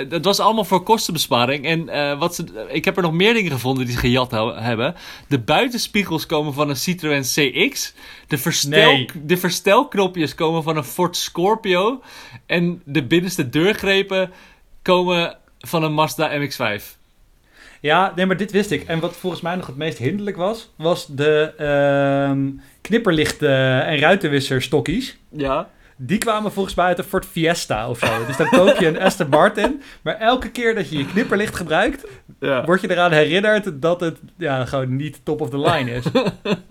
dat was allemaal voor kostenbesparing. En eh, wat ze, ik heb er nog meer dingen gevonden die ze gejat hebben. De buitenspiegels komen van een Citroën CX. De, verstel, Nee. de verstelknopjes komen van een Ford Scorpio. En de binnenste deurgrepen komen van een Mazda MX-5. Ja, nee, maar dit wist ik. En wat volgens mij nog het meest hinderlijk was, was de ehm knipperlichten en ruitenwisserstokjes. Ja. Die kwamen volgens mij uit een Ford Fiesta of zo. Dus dan koop je een Aston Martin. Maar elke keer dat je je knipperlicht gebruikt, ja. word je eraan herinnerd dat het ja, gewoon niet top of the line is.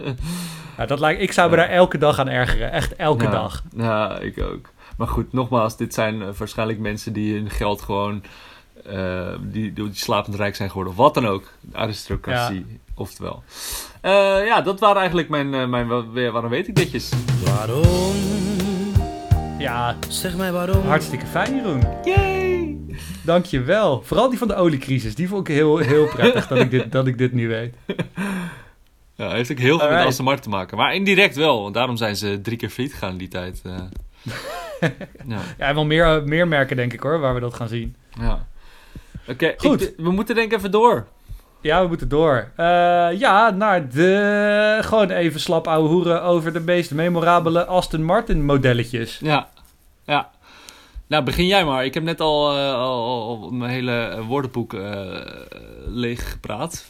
(laughs) ja, dat lijkt, ik zou me daar elke dag aan ergeren. Echt elke Ja. dag. Ja, ik ook. Maar goed, nogmaals, dit zijn eh, waarschijnlijk mensen die hun geld gewoon... eh, die, die slapend rijk zijn geworden. Of wat dan ook. Aristocratie, oftewel. Eh, ja, dat waren eigenlijk mijn, mijn wa- wa- waarom weet ik ditjes. Waarom? Ja, Zeg mij waarom. hartstikke fijn Jeroen. Yay! Dankjewel. Vooral die van de oliecrisis. Die vond ik heel, heel prettig dat, ik dit, dat ik dit nu weet. (laughs) Ja, heeft ook heel veel met Alright. Aston Martin te maken. Maar indirect wel, want daarom zijn ze drie keer failliet gegaan in die tijd. eh. (laughs) ja, Ja, en wel meer, eh, meer merken denk ik hoor, waar we dat gaan zien. ja. Oké, Goed. ik- we moeten denk ik even door. Ja, we moeten door. Eh, ja, naar de... Gewoon even slap ouwe hoeren over de meest memorabele Aston Martin modelletjes. Ja, ja. Nou, begin jij maar. Ik heb net al, eh, al, al mijn hele woordenboek eh leeg gepraat.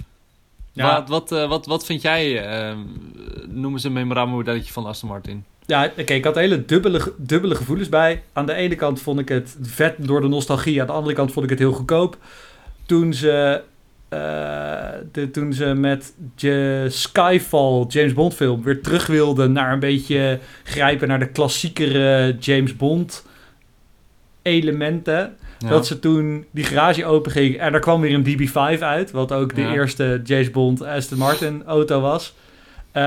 Ja. Wat, wat, eh, wat, wat vind jij, eh, noem eens een memorabel modelletje van Aston Martin? Ja, oké, ik had hele dubbele, dubbele gevoelens bij. Aan de ene kant vond ik het vet door de nostalgie. Aan de andere kant vond ik het heel goedkoop. Toen ze, de, toen ze met de Skyfall, James Bond film, weer terug wilden naar een beetje grijpen naar de klassiekere James Bond elementen. Ja. Dat ze toen die garage open ging en er kwam weer een DB5 uit. Wat ook de Ja. eerste James Bond Aston Martin auto was. Eh,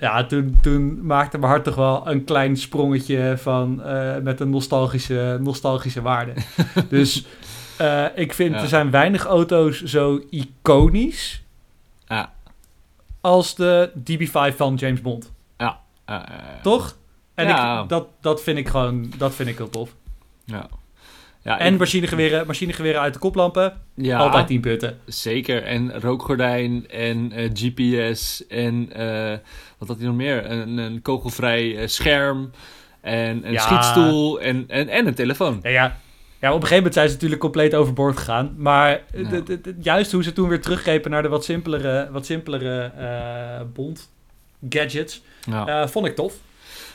ja, toen, toen maakte mijn hart toch wel een klein sprongetje van, eh, met een nostalgische, nostalgische waarde. (laughs) dus eh, ik vind Ja. er zijn weinig auto's zo iconisch Ja. als de DB5 van James Bond. Eh, Toch? En Ja. ik, dat, dat vind ik gewoon dat vind ik heel tof. ja. Ja, En ik- machinegeweren, machinegeweren uit de koplampen, ja, altijd 10 punten. Zeker. En rookgordijn en eh, GPS en eh, wat had hij nog meer? Een, een kogelvrij scherm en een Ja. schietstoel en, en, en een telefoon. Ja, ja. Ja, op een gegeven moment zijn ze natuurlijk compleet overboord gegaan. Maar Ja. de- de- de- juist hoe ze toen weer teruggrepen naar de wat simpelere, wat simpelere eh, Bond gadgets, Ja. eh, vond ik tof.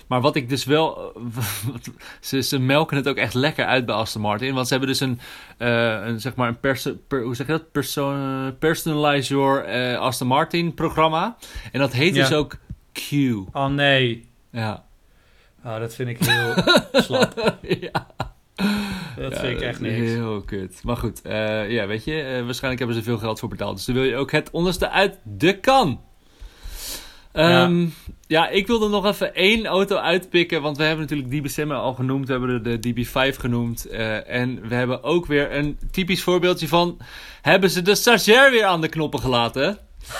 Maar wat ik dus wel... (laughs) ze, ze melken het ook echt lekker uit bij Aston Martin. Want ze hebben dus een, eh, een zeg maar, een perso- per- hoe zeg je dat? Perso Personalize Your eh, Aston Martin programma. En dat heet Ja. dus ook Q. Oh nee, Ja. oh, dat vind ik heel (laughs) slap. (laughs) ja. (laughs) Dat Ja, vind ik echt niks. Heel kut. Maar goed, eh, ja, weet je, eh, waarschijnlijk hebben ze veel geld voor betaald. Dus dan wil je ook het onderste uit de kan. Ehm, ja. ik wilde nog even één auto uitpikken. Want we hebben natuurlijk DB7 al genoemd. We hebben de, de DB5 genoemd. eh, en we hebben ook weer een typisch voorbeeldje van... Hebben ze de stagiair weer aan de knoppen gelaten? (laughs)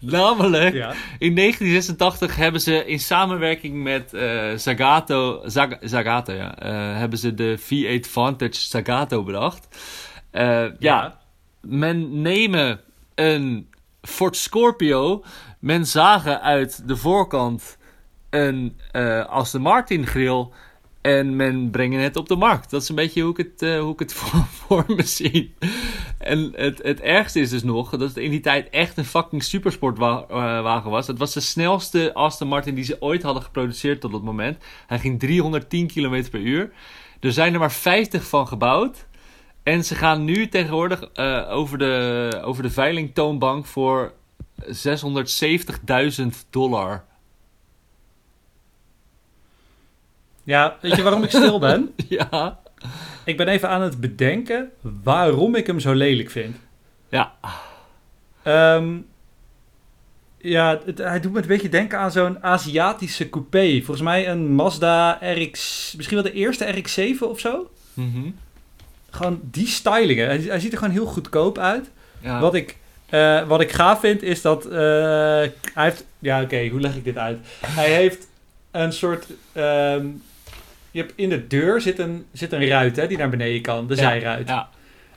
Namelijk... Ja. In 1986 hebben ze in samenwerking met eh, Zagato, Zag- Zagato ja, eh, hebben ze de V8 Vantage Zagato bedacht. Eh, ja. men nemen een Ford Scorpio, men zagen uit de voorkant een Aston Martin grill en men brengen het op de markt. Dat is een beetje hoe ik het, eh, hoe ik het (laughs) voor, me zie. En het, het ergste is dus nog dat het in die tijd echt een fucking supersportwagen was. Het was de snelste Aston Martin die ze ooit hadden geproduceerd tot dat moment. Hij ging 310 km per uur. Er zijn er maar 50 van gebouwd. En ze gaan nu tegenwoordig eh, over, de, over de veilingtoonbank voor 670.000 dollar. Ja, weet je waarom ik stil ben? (laughs) ja. Ik ben even aan het bedenken waarom ik hem zo lelijk vind. Ja. Ehm, ja, het- hij doet me een beetje denken aan zo'n Aziatische coupé. Volgens mij een Mazda RX, misschien wel de eerste RX-7 of zo. Mhm. Gewoon die styling. hè. Hij, hij ziet er gewoon heel goedkoop uit. ja. Wat, ik, eh, wat ik gaaf vind is dat eh, hij heeft... Ja, oké, hoe leg ik dit uit? Hij heeft een soort... ehm, je hebt in de deur zit een, zit een ruit hè, die naar beneden kan, de Ja, zijruit. Ja.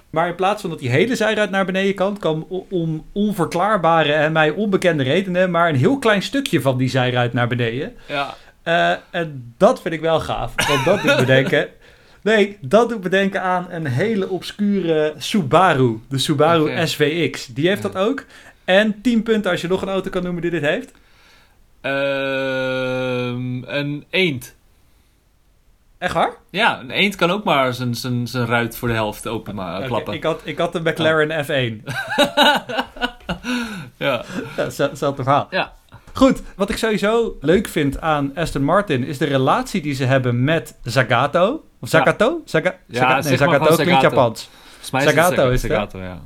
Maar in plaats van dat die hele zijruit naar beneden kan, kan om onverklaarbare en mij onbekende redenen, maar een heel klein stukje van die zijruit naar beneden. ja. Eh, en dat vind ik wel gaaf. Want dat doet me denken. (laughs) Nee, dat doet me denken aan een hele obscure Subaru. De Subaru. SVX. Die heeft Ja. dat ook. En 10 punten als je nog een auto kan noemen die dit heeft. Ehm, een eend. Echt waar? Ja, een eend kan ook maar zijn, zijn, zijn ruit voor de helft open klappen. ik, had, ik had de McLaren F1. (laughs) Ja. Ja, Hetzelfde verhaal. Ja. Goed, wat ik sowieso leuk vind aan Aston Martin is de relatie die ze hebben met Zagato. Of Zagato? Zaga Ja, Zaga- nee, Zagato klinkt. Japans. Is Zagato is? Zagato, ja.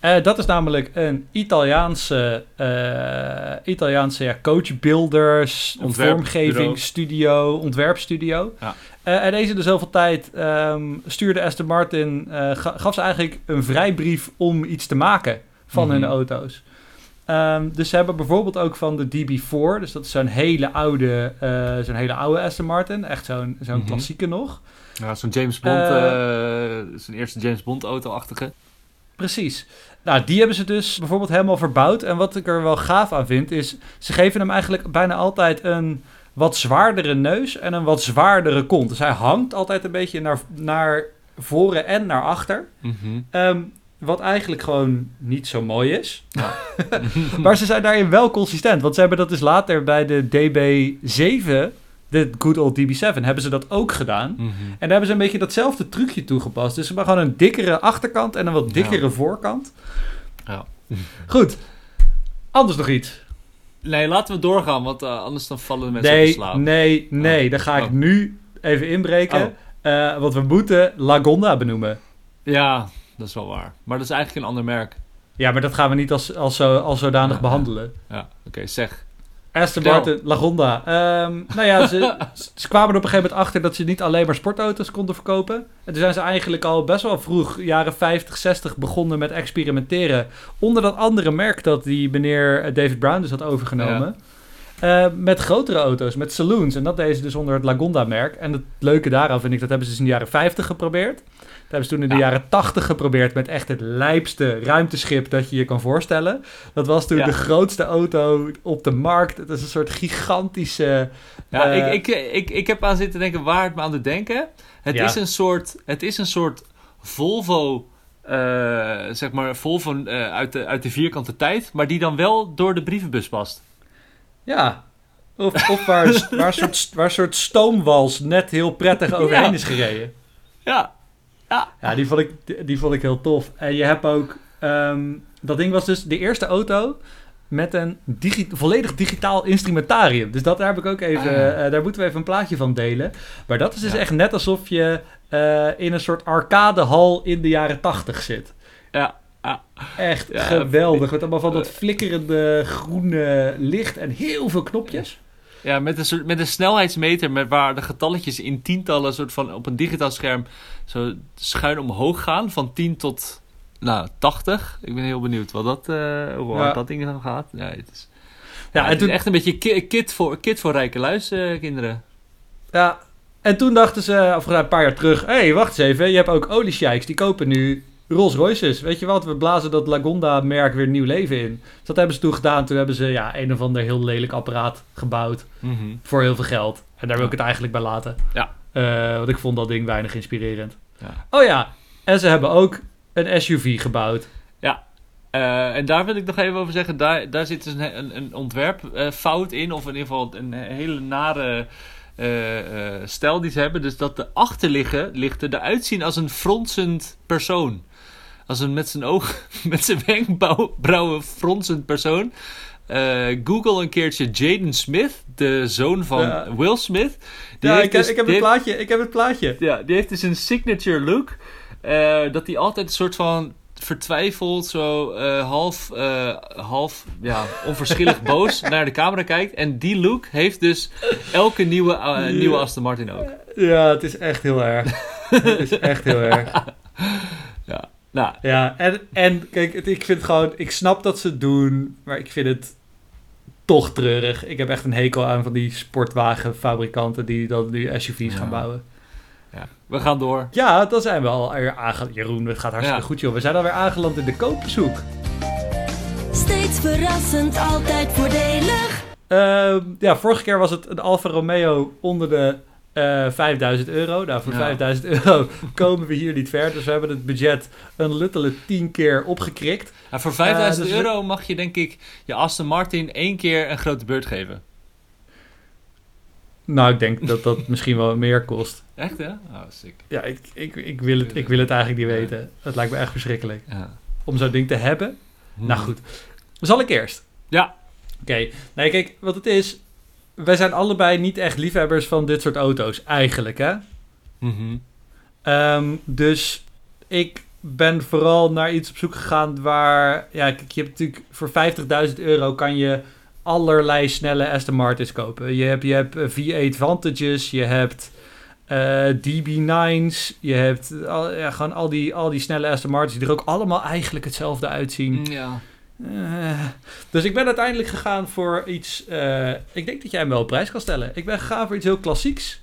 Eh, dat is namelijk een Italiaanse, eh, Italiaanse ja, coachbuilders, vormgevingsstudio, ontwerpstudio. Ja. Eh, en deze de zoveel tijd ehm, stuurde Aston Martin, ga- gaf ze eigenlijk een vrijbrief om iets te maken van Mhm. hun auto's. Ehm, dus ze hebben bijvoorbeeld ook van de DB4, dus dat is zo'n hele oude, zo'n hele oude Aston Martin, echt zo'n zo'n Mhm. klassieke nog. Ja, zo'n James Bond, zijn eerste James Bond auto-achtige. Precies. Nou, die hebben ze dus bijvoorbeeld helemaal verbouwd. En wat ik er wel gaaf aan vind, is ze geven hem eigenlijk bijna altijd een wat zwaardere neus en een wat zwaardere kont. Dus hij hangt altijd een beetje naar, naar voren en naar achter. Mhm. Ehm, Wat eigenlijk gewoon niet zo mooi is. (laughs) maar ze zijn daarin wel consistent. Want ze hebben dat dus later bij de DB7, de good old DB7, hebben ze dat ook gedaan. Mhm. En daar hebben ze een beetje datzelfde trucje toegepast. Dus ze hebben gewoon een dikkere achterkant en een wat dikkere voorkant. Ja. Goed. Anders nog iets. Nee, laten we doorgaan, want eh, anders dan vallen de mensen Nee, slaap. nee, nee. Dan ga ik Oh. nu even inbreken. Oh. Eh, want we moeten Lagonda benoemen. Ja, dat is wel waar. Maar dat is eigenlijk een ander merk. Ja, maar dat gaan we niet als, als, zo, als zodanig Ja, behandelen. Ja, oké, zeg. Aston. Martin, Lagonda. Ehm nou ja, ze, (laughs) ze kwamen er op een gegeven moment achter dat ze niet alleen maar sportauto's konden verkopen. En toen zijn ze eigenlijk al best wel vroeg, jaren 50, 60, begonnen met experimenteren. Onder dat andere merk dat die meneer eh, David Brown dus had overgenomen. Eh, met grotere auto's, met saloons. En dat deden ze dus onder het Lagonda-merk. En het leuke daaraan vind ik, dat hebben ze dus in de jaren 50 geprobeerd. Dat hebben ze toen in de Ja. jaren 80 geprobeerd met echt het lijpste ruimteschip dat je je kan voorstellen. Dat was toen Ja. de grootste auto op de markt. Het is een soort gigantische... Ja, Eh, ik, ik, ik, ik heb aan zitten denken waar het me aan doet denken. Het, Ja. is, een soort, het is een soort Volvo, eh, zeg maar Volvo eh, uit, de, uit de vierkante tijd, maar die dan wel door de brievenbus past. Ja, of, of waar, (laughs) waar, een soort, waar soort stoomwals net heel prettig overheen Ja. is gereden. Ja, Ja, die vond ik, die, vond ik heel tof. En je hebt ook... ehm, dat ding was dus de eerste auto met een digi- volledig digitaal instrumentarium. Dus dat, daar, heb ik ook even, Ah, ja. eh, daar moeten we even een plaatje van delen. Maar dat is dus Ja. echt net alsof je eh, in een soort arcadehal in de jaren tachtig zit. ja, ja. (laughs) Echt Ja, geweldig. Met allemaal van dat flikkerende groene licht en heel veel knopjes. Ja, met een, soort, met een snelheidsmeter met waar de getalletjes in tientallen soort van op een digitaal scherm zo schuin omhoog gaan. Van 10 tot nou, 80. Ik ben heel benieuwd wat dat, eh, hoe hard Ja. dat ding dan gaat. Ja, het is, Ja, het toen, is echt een beetje ki- kit voor, kit voor rijke luis, eh, kinderen. Ja, en toen dachten ze, of een paar jaar terug... Hé, hey, wacht eens even. Je hebt ook oliesheiks. Die kopen nu Rolls Royces. Weet je wat? We blazen dat Lagonda-merk weer nieuw leven in. Dus dat hebben ze toen gedaan. Toen hebben ze ja, een of ander heel lelijk apparaat gebouwd. Voor heel veel geld. En daar wil ik het eigenlijk bij laten. Ja. Eh, want ik vond dat ding weinig inspirerend. Ja. Oh ja, en ze hebben ook een SUV gebouwd. Eh, en daar wil ik nog even over zeggen. Daar, daar zit dus een, een, een ontwerpfout in. Of in ieder geval een hele nare eh, eh, stijl die ze hebben. Dus dat de achterlichten lichten eruit zien als een fronsend persoon. Als een met zijn oog, (laughs) met zijn wenkbrauwen fronsend persoon. Eh, Google een keertje Jaden Smith, de zoon van Ja. Will Smith. Die ja, heeft ik, heb- dus- ik heb het heeft- plaatje. Ik heb het plaatje. ja, die heeft dus een signature look. eh, dat hij altijd een soort van vertwijfeld, zo eh, half, half ja, onverschillig (laughs) boos naar de camera kijkt. En die look heeft dus elke nieuwe, nieuwe Aston Martin ook. Ja, het is echt heel erg. het is echt heel erg. (laughs) Ja, nou, Ja, en, en kijk, het, ik vind gewoon, ik snap dat ze het doen, maar ik vind het toch treurig. Ik heb echt een hekel aan van die sportwagenfabrikanten die dan die SUV's Ja. gaan bouwen. ja, we gaan door. Ja, dan zijn we al weer aangeland. Jeroen, het gaat hartstikke Ja. goed joh. We zijn alweer aangeland in de koopjeshoek. Steeds verrassend, altijd voordelig. Ehm, ja, vorige keer was het een Alfa Romeo onder de eh 5000 euro. Nou, voor Ja. 5000 euro komen we hier niet ver. Dus we hebben het budget een luttele 10 keer opgekrikt. Ja, voor 5000 Eh, dus euro mag je denk ik je Aston Martin één keer een grote beurt geven. Nou, ik denk dat dat misschien wel meer kost. Echt hè? Oh, sick. Ja, ik, ik, ik, wil het, ik wil het eigenlijk niet weten. Het lijkt me echt verschrikkelijk. Ja. Om zo'n ding te hebben. Nou goed. Zal ik eerst? Ja. Oké. Nee, kijk, wat het is... Wij zijn allebei niet echt liefhebbers van dit soort auto's. Eigenlijk, hè? Mhm. Ehm, dus ik ben vooral naar iets op zoek gegaan waar... Ja, kijk, je hebt natuurlijk voor 50.000 euro kan je allerlei snelle Aston Martins kopen. Je hebt, je hebt eh, V8 Vantages, je hebt eh, DB9's, je hebt al, ja, gewoon al die, al die snelle Aston Martins die er ook allemaal eigenlijk hetzelfde uitzien. Ja. Eh, dus ik ben uiteindelijk gegaan voor iets... eh, ik denk dat jij hem wel op prijs kan stellen. Ik ben gegaan voor iets heel klassieks.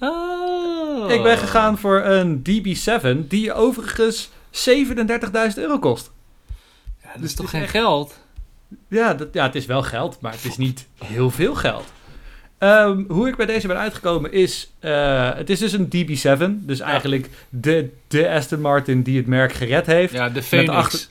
Oh. Ik ben gegaan voor een DB7 die overigens 37.000 euro kost. Ja, dat Dus is toch het is geen echt- geld? Ja, dat, ja, het is wel geld, maar het is niet heel veel geld. Ehm, hoe ik bij deze ben uitgekomen is... eh, het is dus een DB7. Dus eigenlijk de, de Aston Martin die het merk gered heeft. Ja, de Phoenix. achter-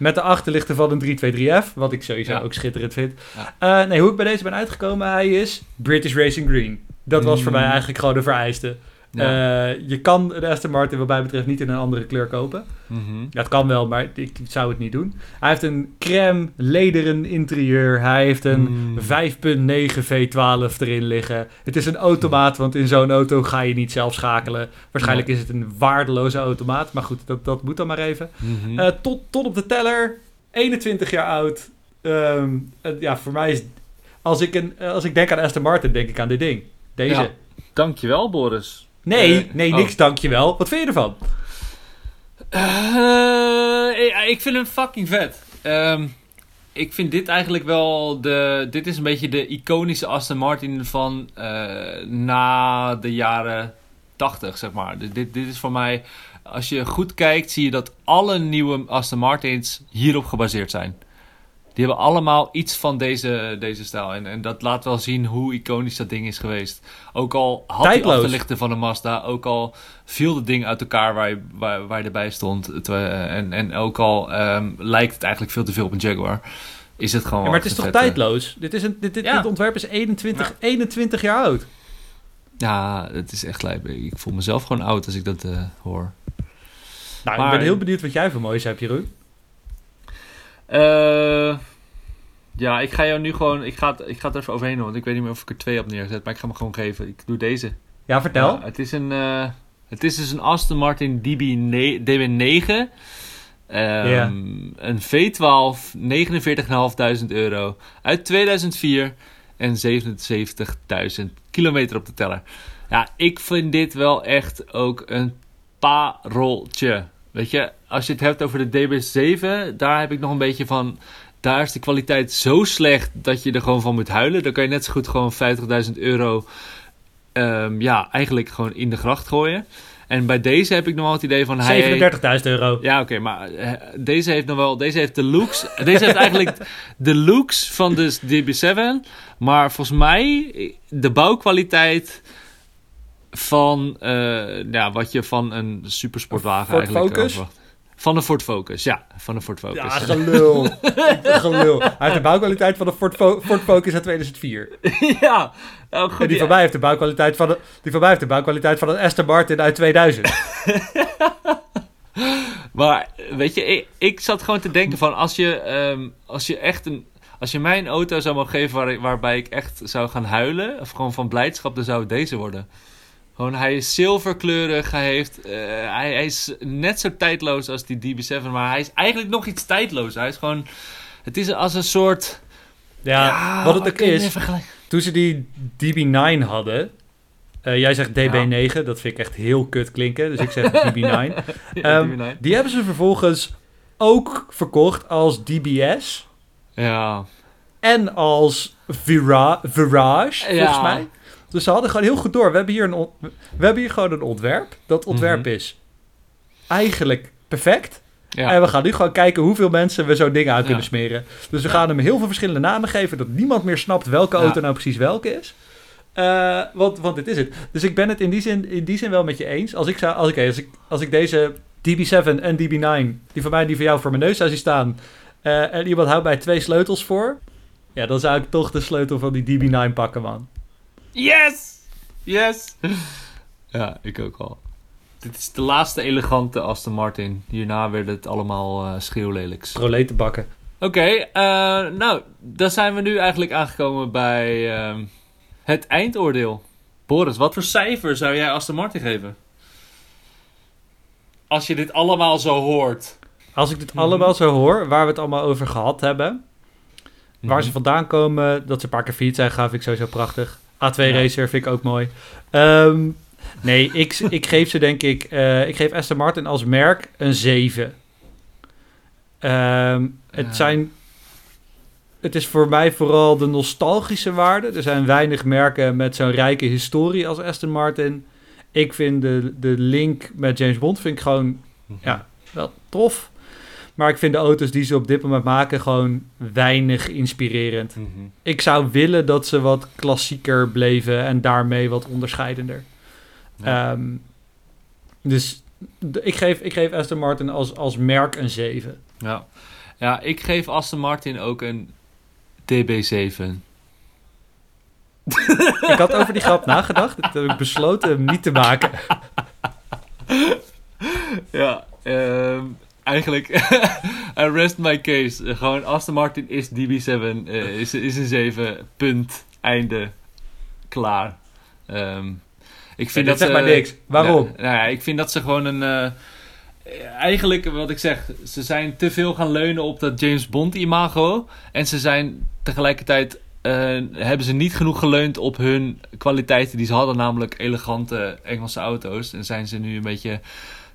Met de achterlichten van een 323F. Wat ik sowieso Ja. ook schitterend vind. Ja. Eh, nee, hoe ik bij deze ben uitgekomen, hij is British Racing Green. Dat was voor Mm. mij eigenlijk gewoon de vereiste. Ja. Eh, je kan de Aston Martin wat mij betreft niet in een andere kleur kopen. Ja, het kan wel, maar ik zou het niet doen. Hij heeft een crème lederen interieur. Hij heeft een Mm. 5.9 V12 erin liggen. Het is een automaat, want in zo'n auto ga je niet zelf schakelen. Waarschijnlijk is het een waardeloze automaat. Maar goed, dat, dat moet dan maar even. Mhm. Eh, tot, tot op de teller. 21 jaar oud. Ehm, eh, ja, voor mij is... Als ik, een, eh, als ik denk aan Aston Martin, denk ik aan dit ding. Deze. Ja. Dankjewel, Boris. Nee, Eh, nee, oh. niks, dankjewel. Wat vind je ervan? Eh, ik- vind hem fucking vet. Ehm, ik vind dit eigenlijk wel de. Dit is een beetje de iconische Aston Martin van eh, na de jaren 80, zeg maar. Dus dit, dit is voor mij. Als je goed kijkt, zie je dat alle nieuwe Aston Martins hierop gebaseerd zijn. Die hebben allemaal iets van deze, deze stijl. En, en dat laat wel zien hoe iconisch dat ding is geweest. Ook al had hij Tijdloos. achterlichten van een Mazda. Ook al viel het ding uit elkaar waar je, waar, waar je erbij stond. Het, eh, en, en ook al ehm, lijkt het eigenlijk veel te veel op een Jaguar. Is het gewoon Ja, maar het is toch vette- tijdloos? Dit, is een, dit, dit, Ja. dit ontwerp is 21, 21 jaar oud. Ja, het is echt lijp. Ik voel mezelf gewoon oud als ik dat eh, hoor. Nou, Maar- ik ben heel benieuwd wat jij voor moois hebt, Jeroen. Eh, ja, ik ga jou nu gewoon... Ik ga, het, ik ga het er even overheen doen, want ik weet niet meer of ik er twee op neerzet. Maar ik ga hem gewoon geven. Ik doe deze. Ja, vertel. Ja, het, is een, eh, het is dus een Aston Martin DB ne- DB9. Ehm. Een V12, 49.500 euro. Uit 2004 en 77.000 kilometer op de teller. Ja, ik vind dit wel echt ook een pareltje. Weet je, als je het hebt over de DB7, daar heb ik nog een beetje van... Daar is de kwaliteit zo slecht dat je er gewoon van moet huilen. Dan kan je net zo goed gewoon 50.000 euro ehm, ja, eigenlijk gewoon in de gracht gooien. En bij deze heb ik nog wel het idee van... Hij, 37.000 euro. ja, oké, maar eh, deze heeft nog wel... Deze heeft de looks... deze heeft eigenlijk (laughs) de looks van de DB7. Maar volgens mij de bouwkwaliteit van... eh, ja, wat je van een supersportwagen Ford eigenlijk Focus? verwacht. Van de Ford Focus, ja. Van de Ford Focus. Ja, gelul. (laughs) gelul. Hij heeft de bouwkwaliteit van de Ford, Fo- Ford Focus uit 2004. (laughs) ja. Nou, goed, En die ja. van mij heeft de bouwkwaliteit van, de, die van mij heeft de bouwkwaliteit van een Aston Martin uit 2000. (laughs) Maar weet je, ik, ik zat gewoon te denken van als je, ehm, als je echt een. Als je mij een auto zou mogen geven waar, waarbij ik echt zou gaan huilen, of gewoon van blijdschap, dan zou het deze worden. Gewoon, hij is zilverkleurig, hij, heeft, eh, hij, hij is net zo tijdloos als die DB7, maar hij is eigenlijk nog iets tijdloos. Hij is gewoon, het is als een soort... Ja, wat het ook is, toen ze die DB9 hadden... eh, jij zegt DB9, dat vind ik echt heel kut klinken. Dus ik zeg DB9. (laughs) Ehm, DB9. die hebben ze vervolgens ook verkocht als DBS. Ja, En als Vira Virage, volgens Ja. mij. Dus ze hadden gewoon heel goed door. We hebben hier, een we hebben hier gewoon een ontwerp. Dat ontwerp Mhm. is eigenlijk perfect. ja. En we gaan nu gewoon kijken hoeveel mensen we zo'n ding uit kunnen Ja. smeren. Dus we gaan hem heel veel verschillende namen geven. Dat niemand meer snapt welke Ja. auto nou precies welke is. Eh, want, want dit is het. Dus ik ben het in die zin, in die zin wel met je eens. Als ik, zou, als, als, ik, als ik deze DB7 en DB9, die van mij die van jou voor mijn neus zou zien staan. eh, en iemand houdt bij twee sleutels voor. Ja, dan zou ik toch de sleutel van die DB9 pakken, man. Yes! Yes! (laughs) Ja, ik ook al. Dit is de laatste elegante Aston Martin. Hierna werd het allemaal eh schreeuwlelijks. Proleten bakken. Oké, eh, nou, dan zijn we nu eigenlijk aangekomen bij ehm, het eindoordeel. Boris, wat voor cijfer zou jij Aston Martin geven? Als je dit allemaal zo hoort. Als ik dit Mhm. allemaal zo hoor, waar we het allemaal over gehad hebben. Waar Mhm. ze vandaan komen, dat ze een paar keer fiets zijn, gaf ik sowieso prachtig. A2 Ja. Racer vind ik ook mooi. Ehm, nee, ik, ik geef ze denk ik... eh, ik geef Aston Martin als merk een 7. Ehm, het zijn... Het is voor mij vooral de nostalgische waarde. Er zijn weinig merken met zo'n rijke historie als Aston Martin. Ik vind de, de link met James Bond vind ik gewoon ja, wel tof. Maar ik vind de auto's die ze op dit moment maken gewoon weinig inspirerend. Ik zou willen dat ze wat klassieker bleven en daarmee wat onderscheidender. Ja. Ehm, dus ik geef, ik geef Aston Martin als, als merk een 7. Ja. ja, ik geef Aston Martin ook een DB7. Ik had over die grap nagedacht. Dat heb ik besloten hem niet te maken. (laughs) Ja, ehm, eigenlijk, (laughs) I rest my case. Gewoon Aston Martin is DB7, eh, is, is een 7, punt, einde, klaar. Ehm, ik vind dat dat zegt ze- maar niks. Waarom? Nou, nou ja, ik vind dat ze gewoon een... eh, eigenlijk, wat ik zeg, ze zijn te veel gaan leunen op dat James Bond imago. En ze zijn tegelijkertijd... eh, hebben ze niet genoeg geleund op hun kwaliteiten die ze hadden, namelijk elegante Engelse auto's. En zijn ze nu een beetje,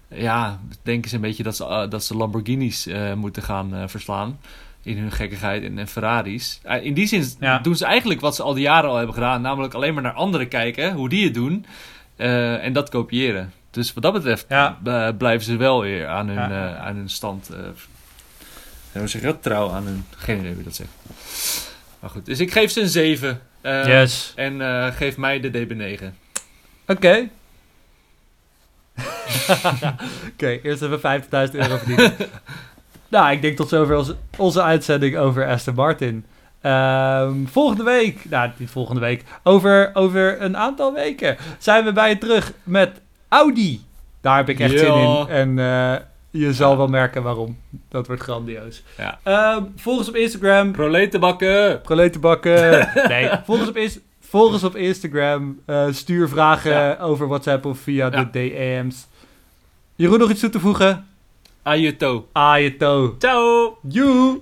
ja, denken ze een beetje dat ze, eh, dat ze Lamborghinis eh, moeten gaan eh, verslaan. In hun gekkigheid en, en Ferraris. In die zin Ja. doen ze eigenlijk wat ze al die jaren al hebben gedaan, namelijk alleen maar naar anderen kijken, hoe die het doen. eh, en dat kopiëren. Dus wat dat betreft Ja. blijven ze wel weer aan hun, Ja. eh, aan hun stand. eh hoe zeg je dat? Trouw aan hun. Geen idee hoe je dat zegt. Maar goed, dus ik geef ze een 7. eh, yes. En eh, geef mij de DB9. Oké. (laughs) Oké, eerst even 50.000 euro verdienen. (laughs) nou, ik denk tot zover onze, onze uitzending over Aston Martin. Ehm, volgende week, nou niet volgende week, over, over een aantal weken zijn we bij je terug met Audi. Daar heb ik echt zin in. En eh, je zal wel merken waarom. Dat wordt grandioos. Ja. Ehm, volg ons op Instagram. Proletenbakken! Proletenbakken. (laughs) nee, volg ons op, Inst- volg ons op Instagram. Eh, stuur vragen Ja. over WhatsApp of via Ja. de DM's. Jeroen, nog iets toe te voegen? Ajuto. Ajeto. Ciao! Joe.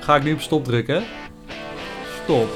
Ga ik nu op stop drukken? Stop.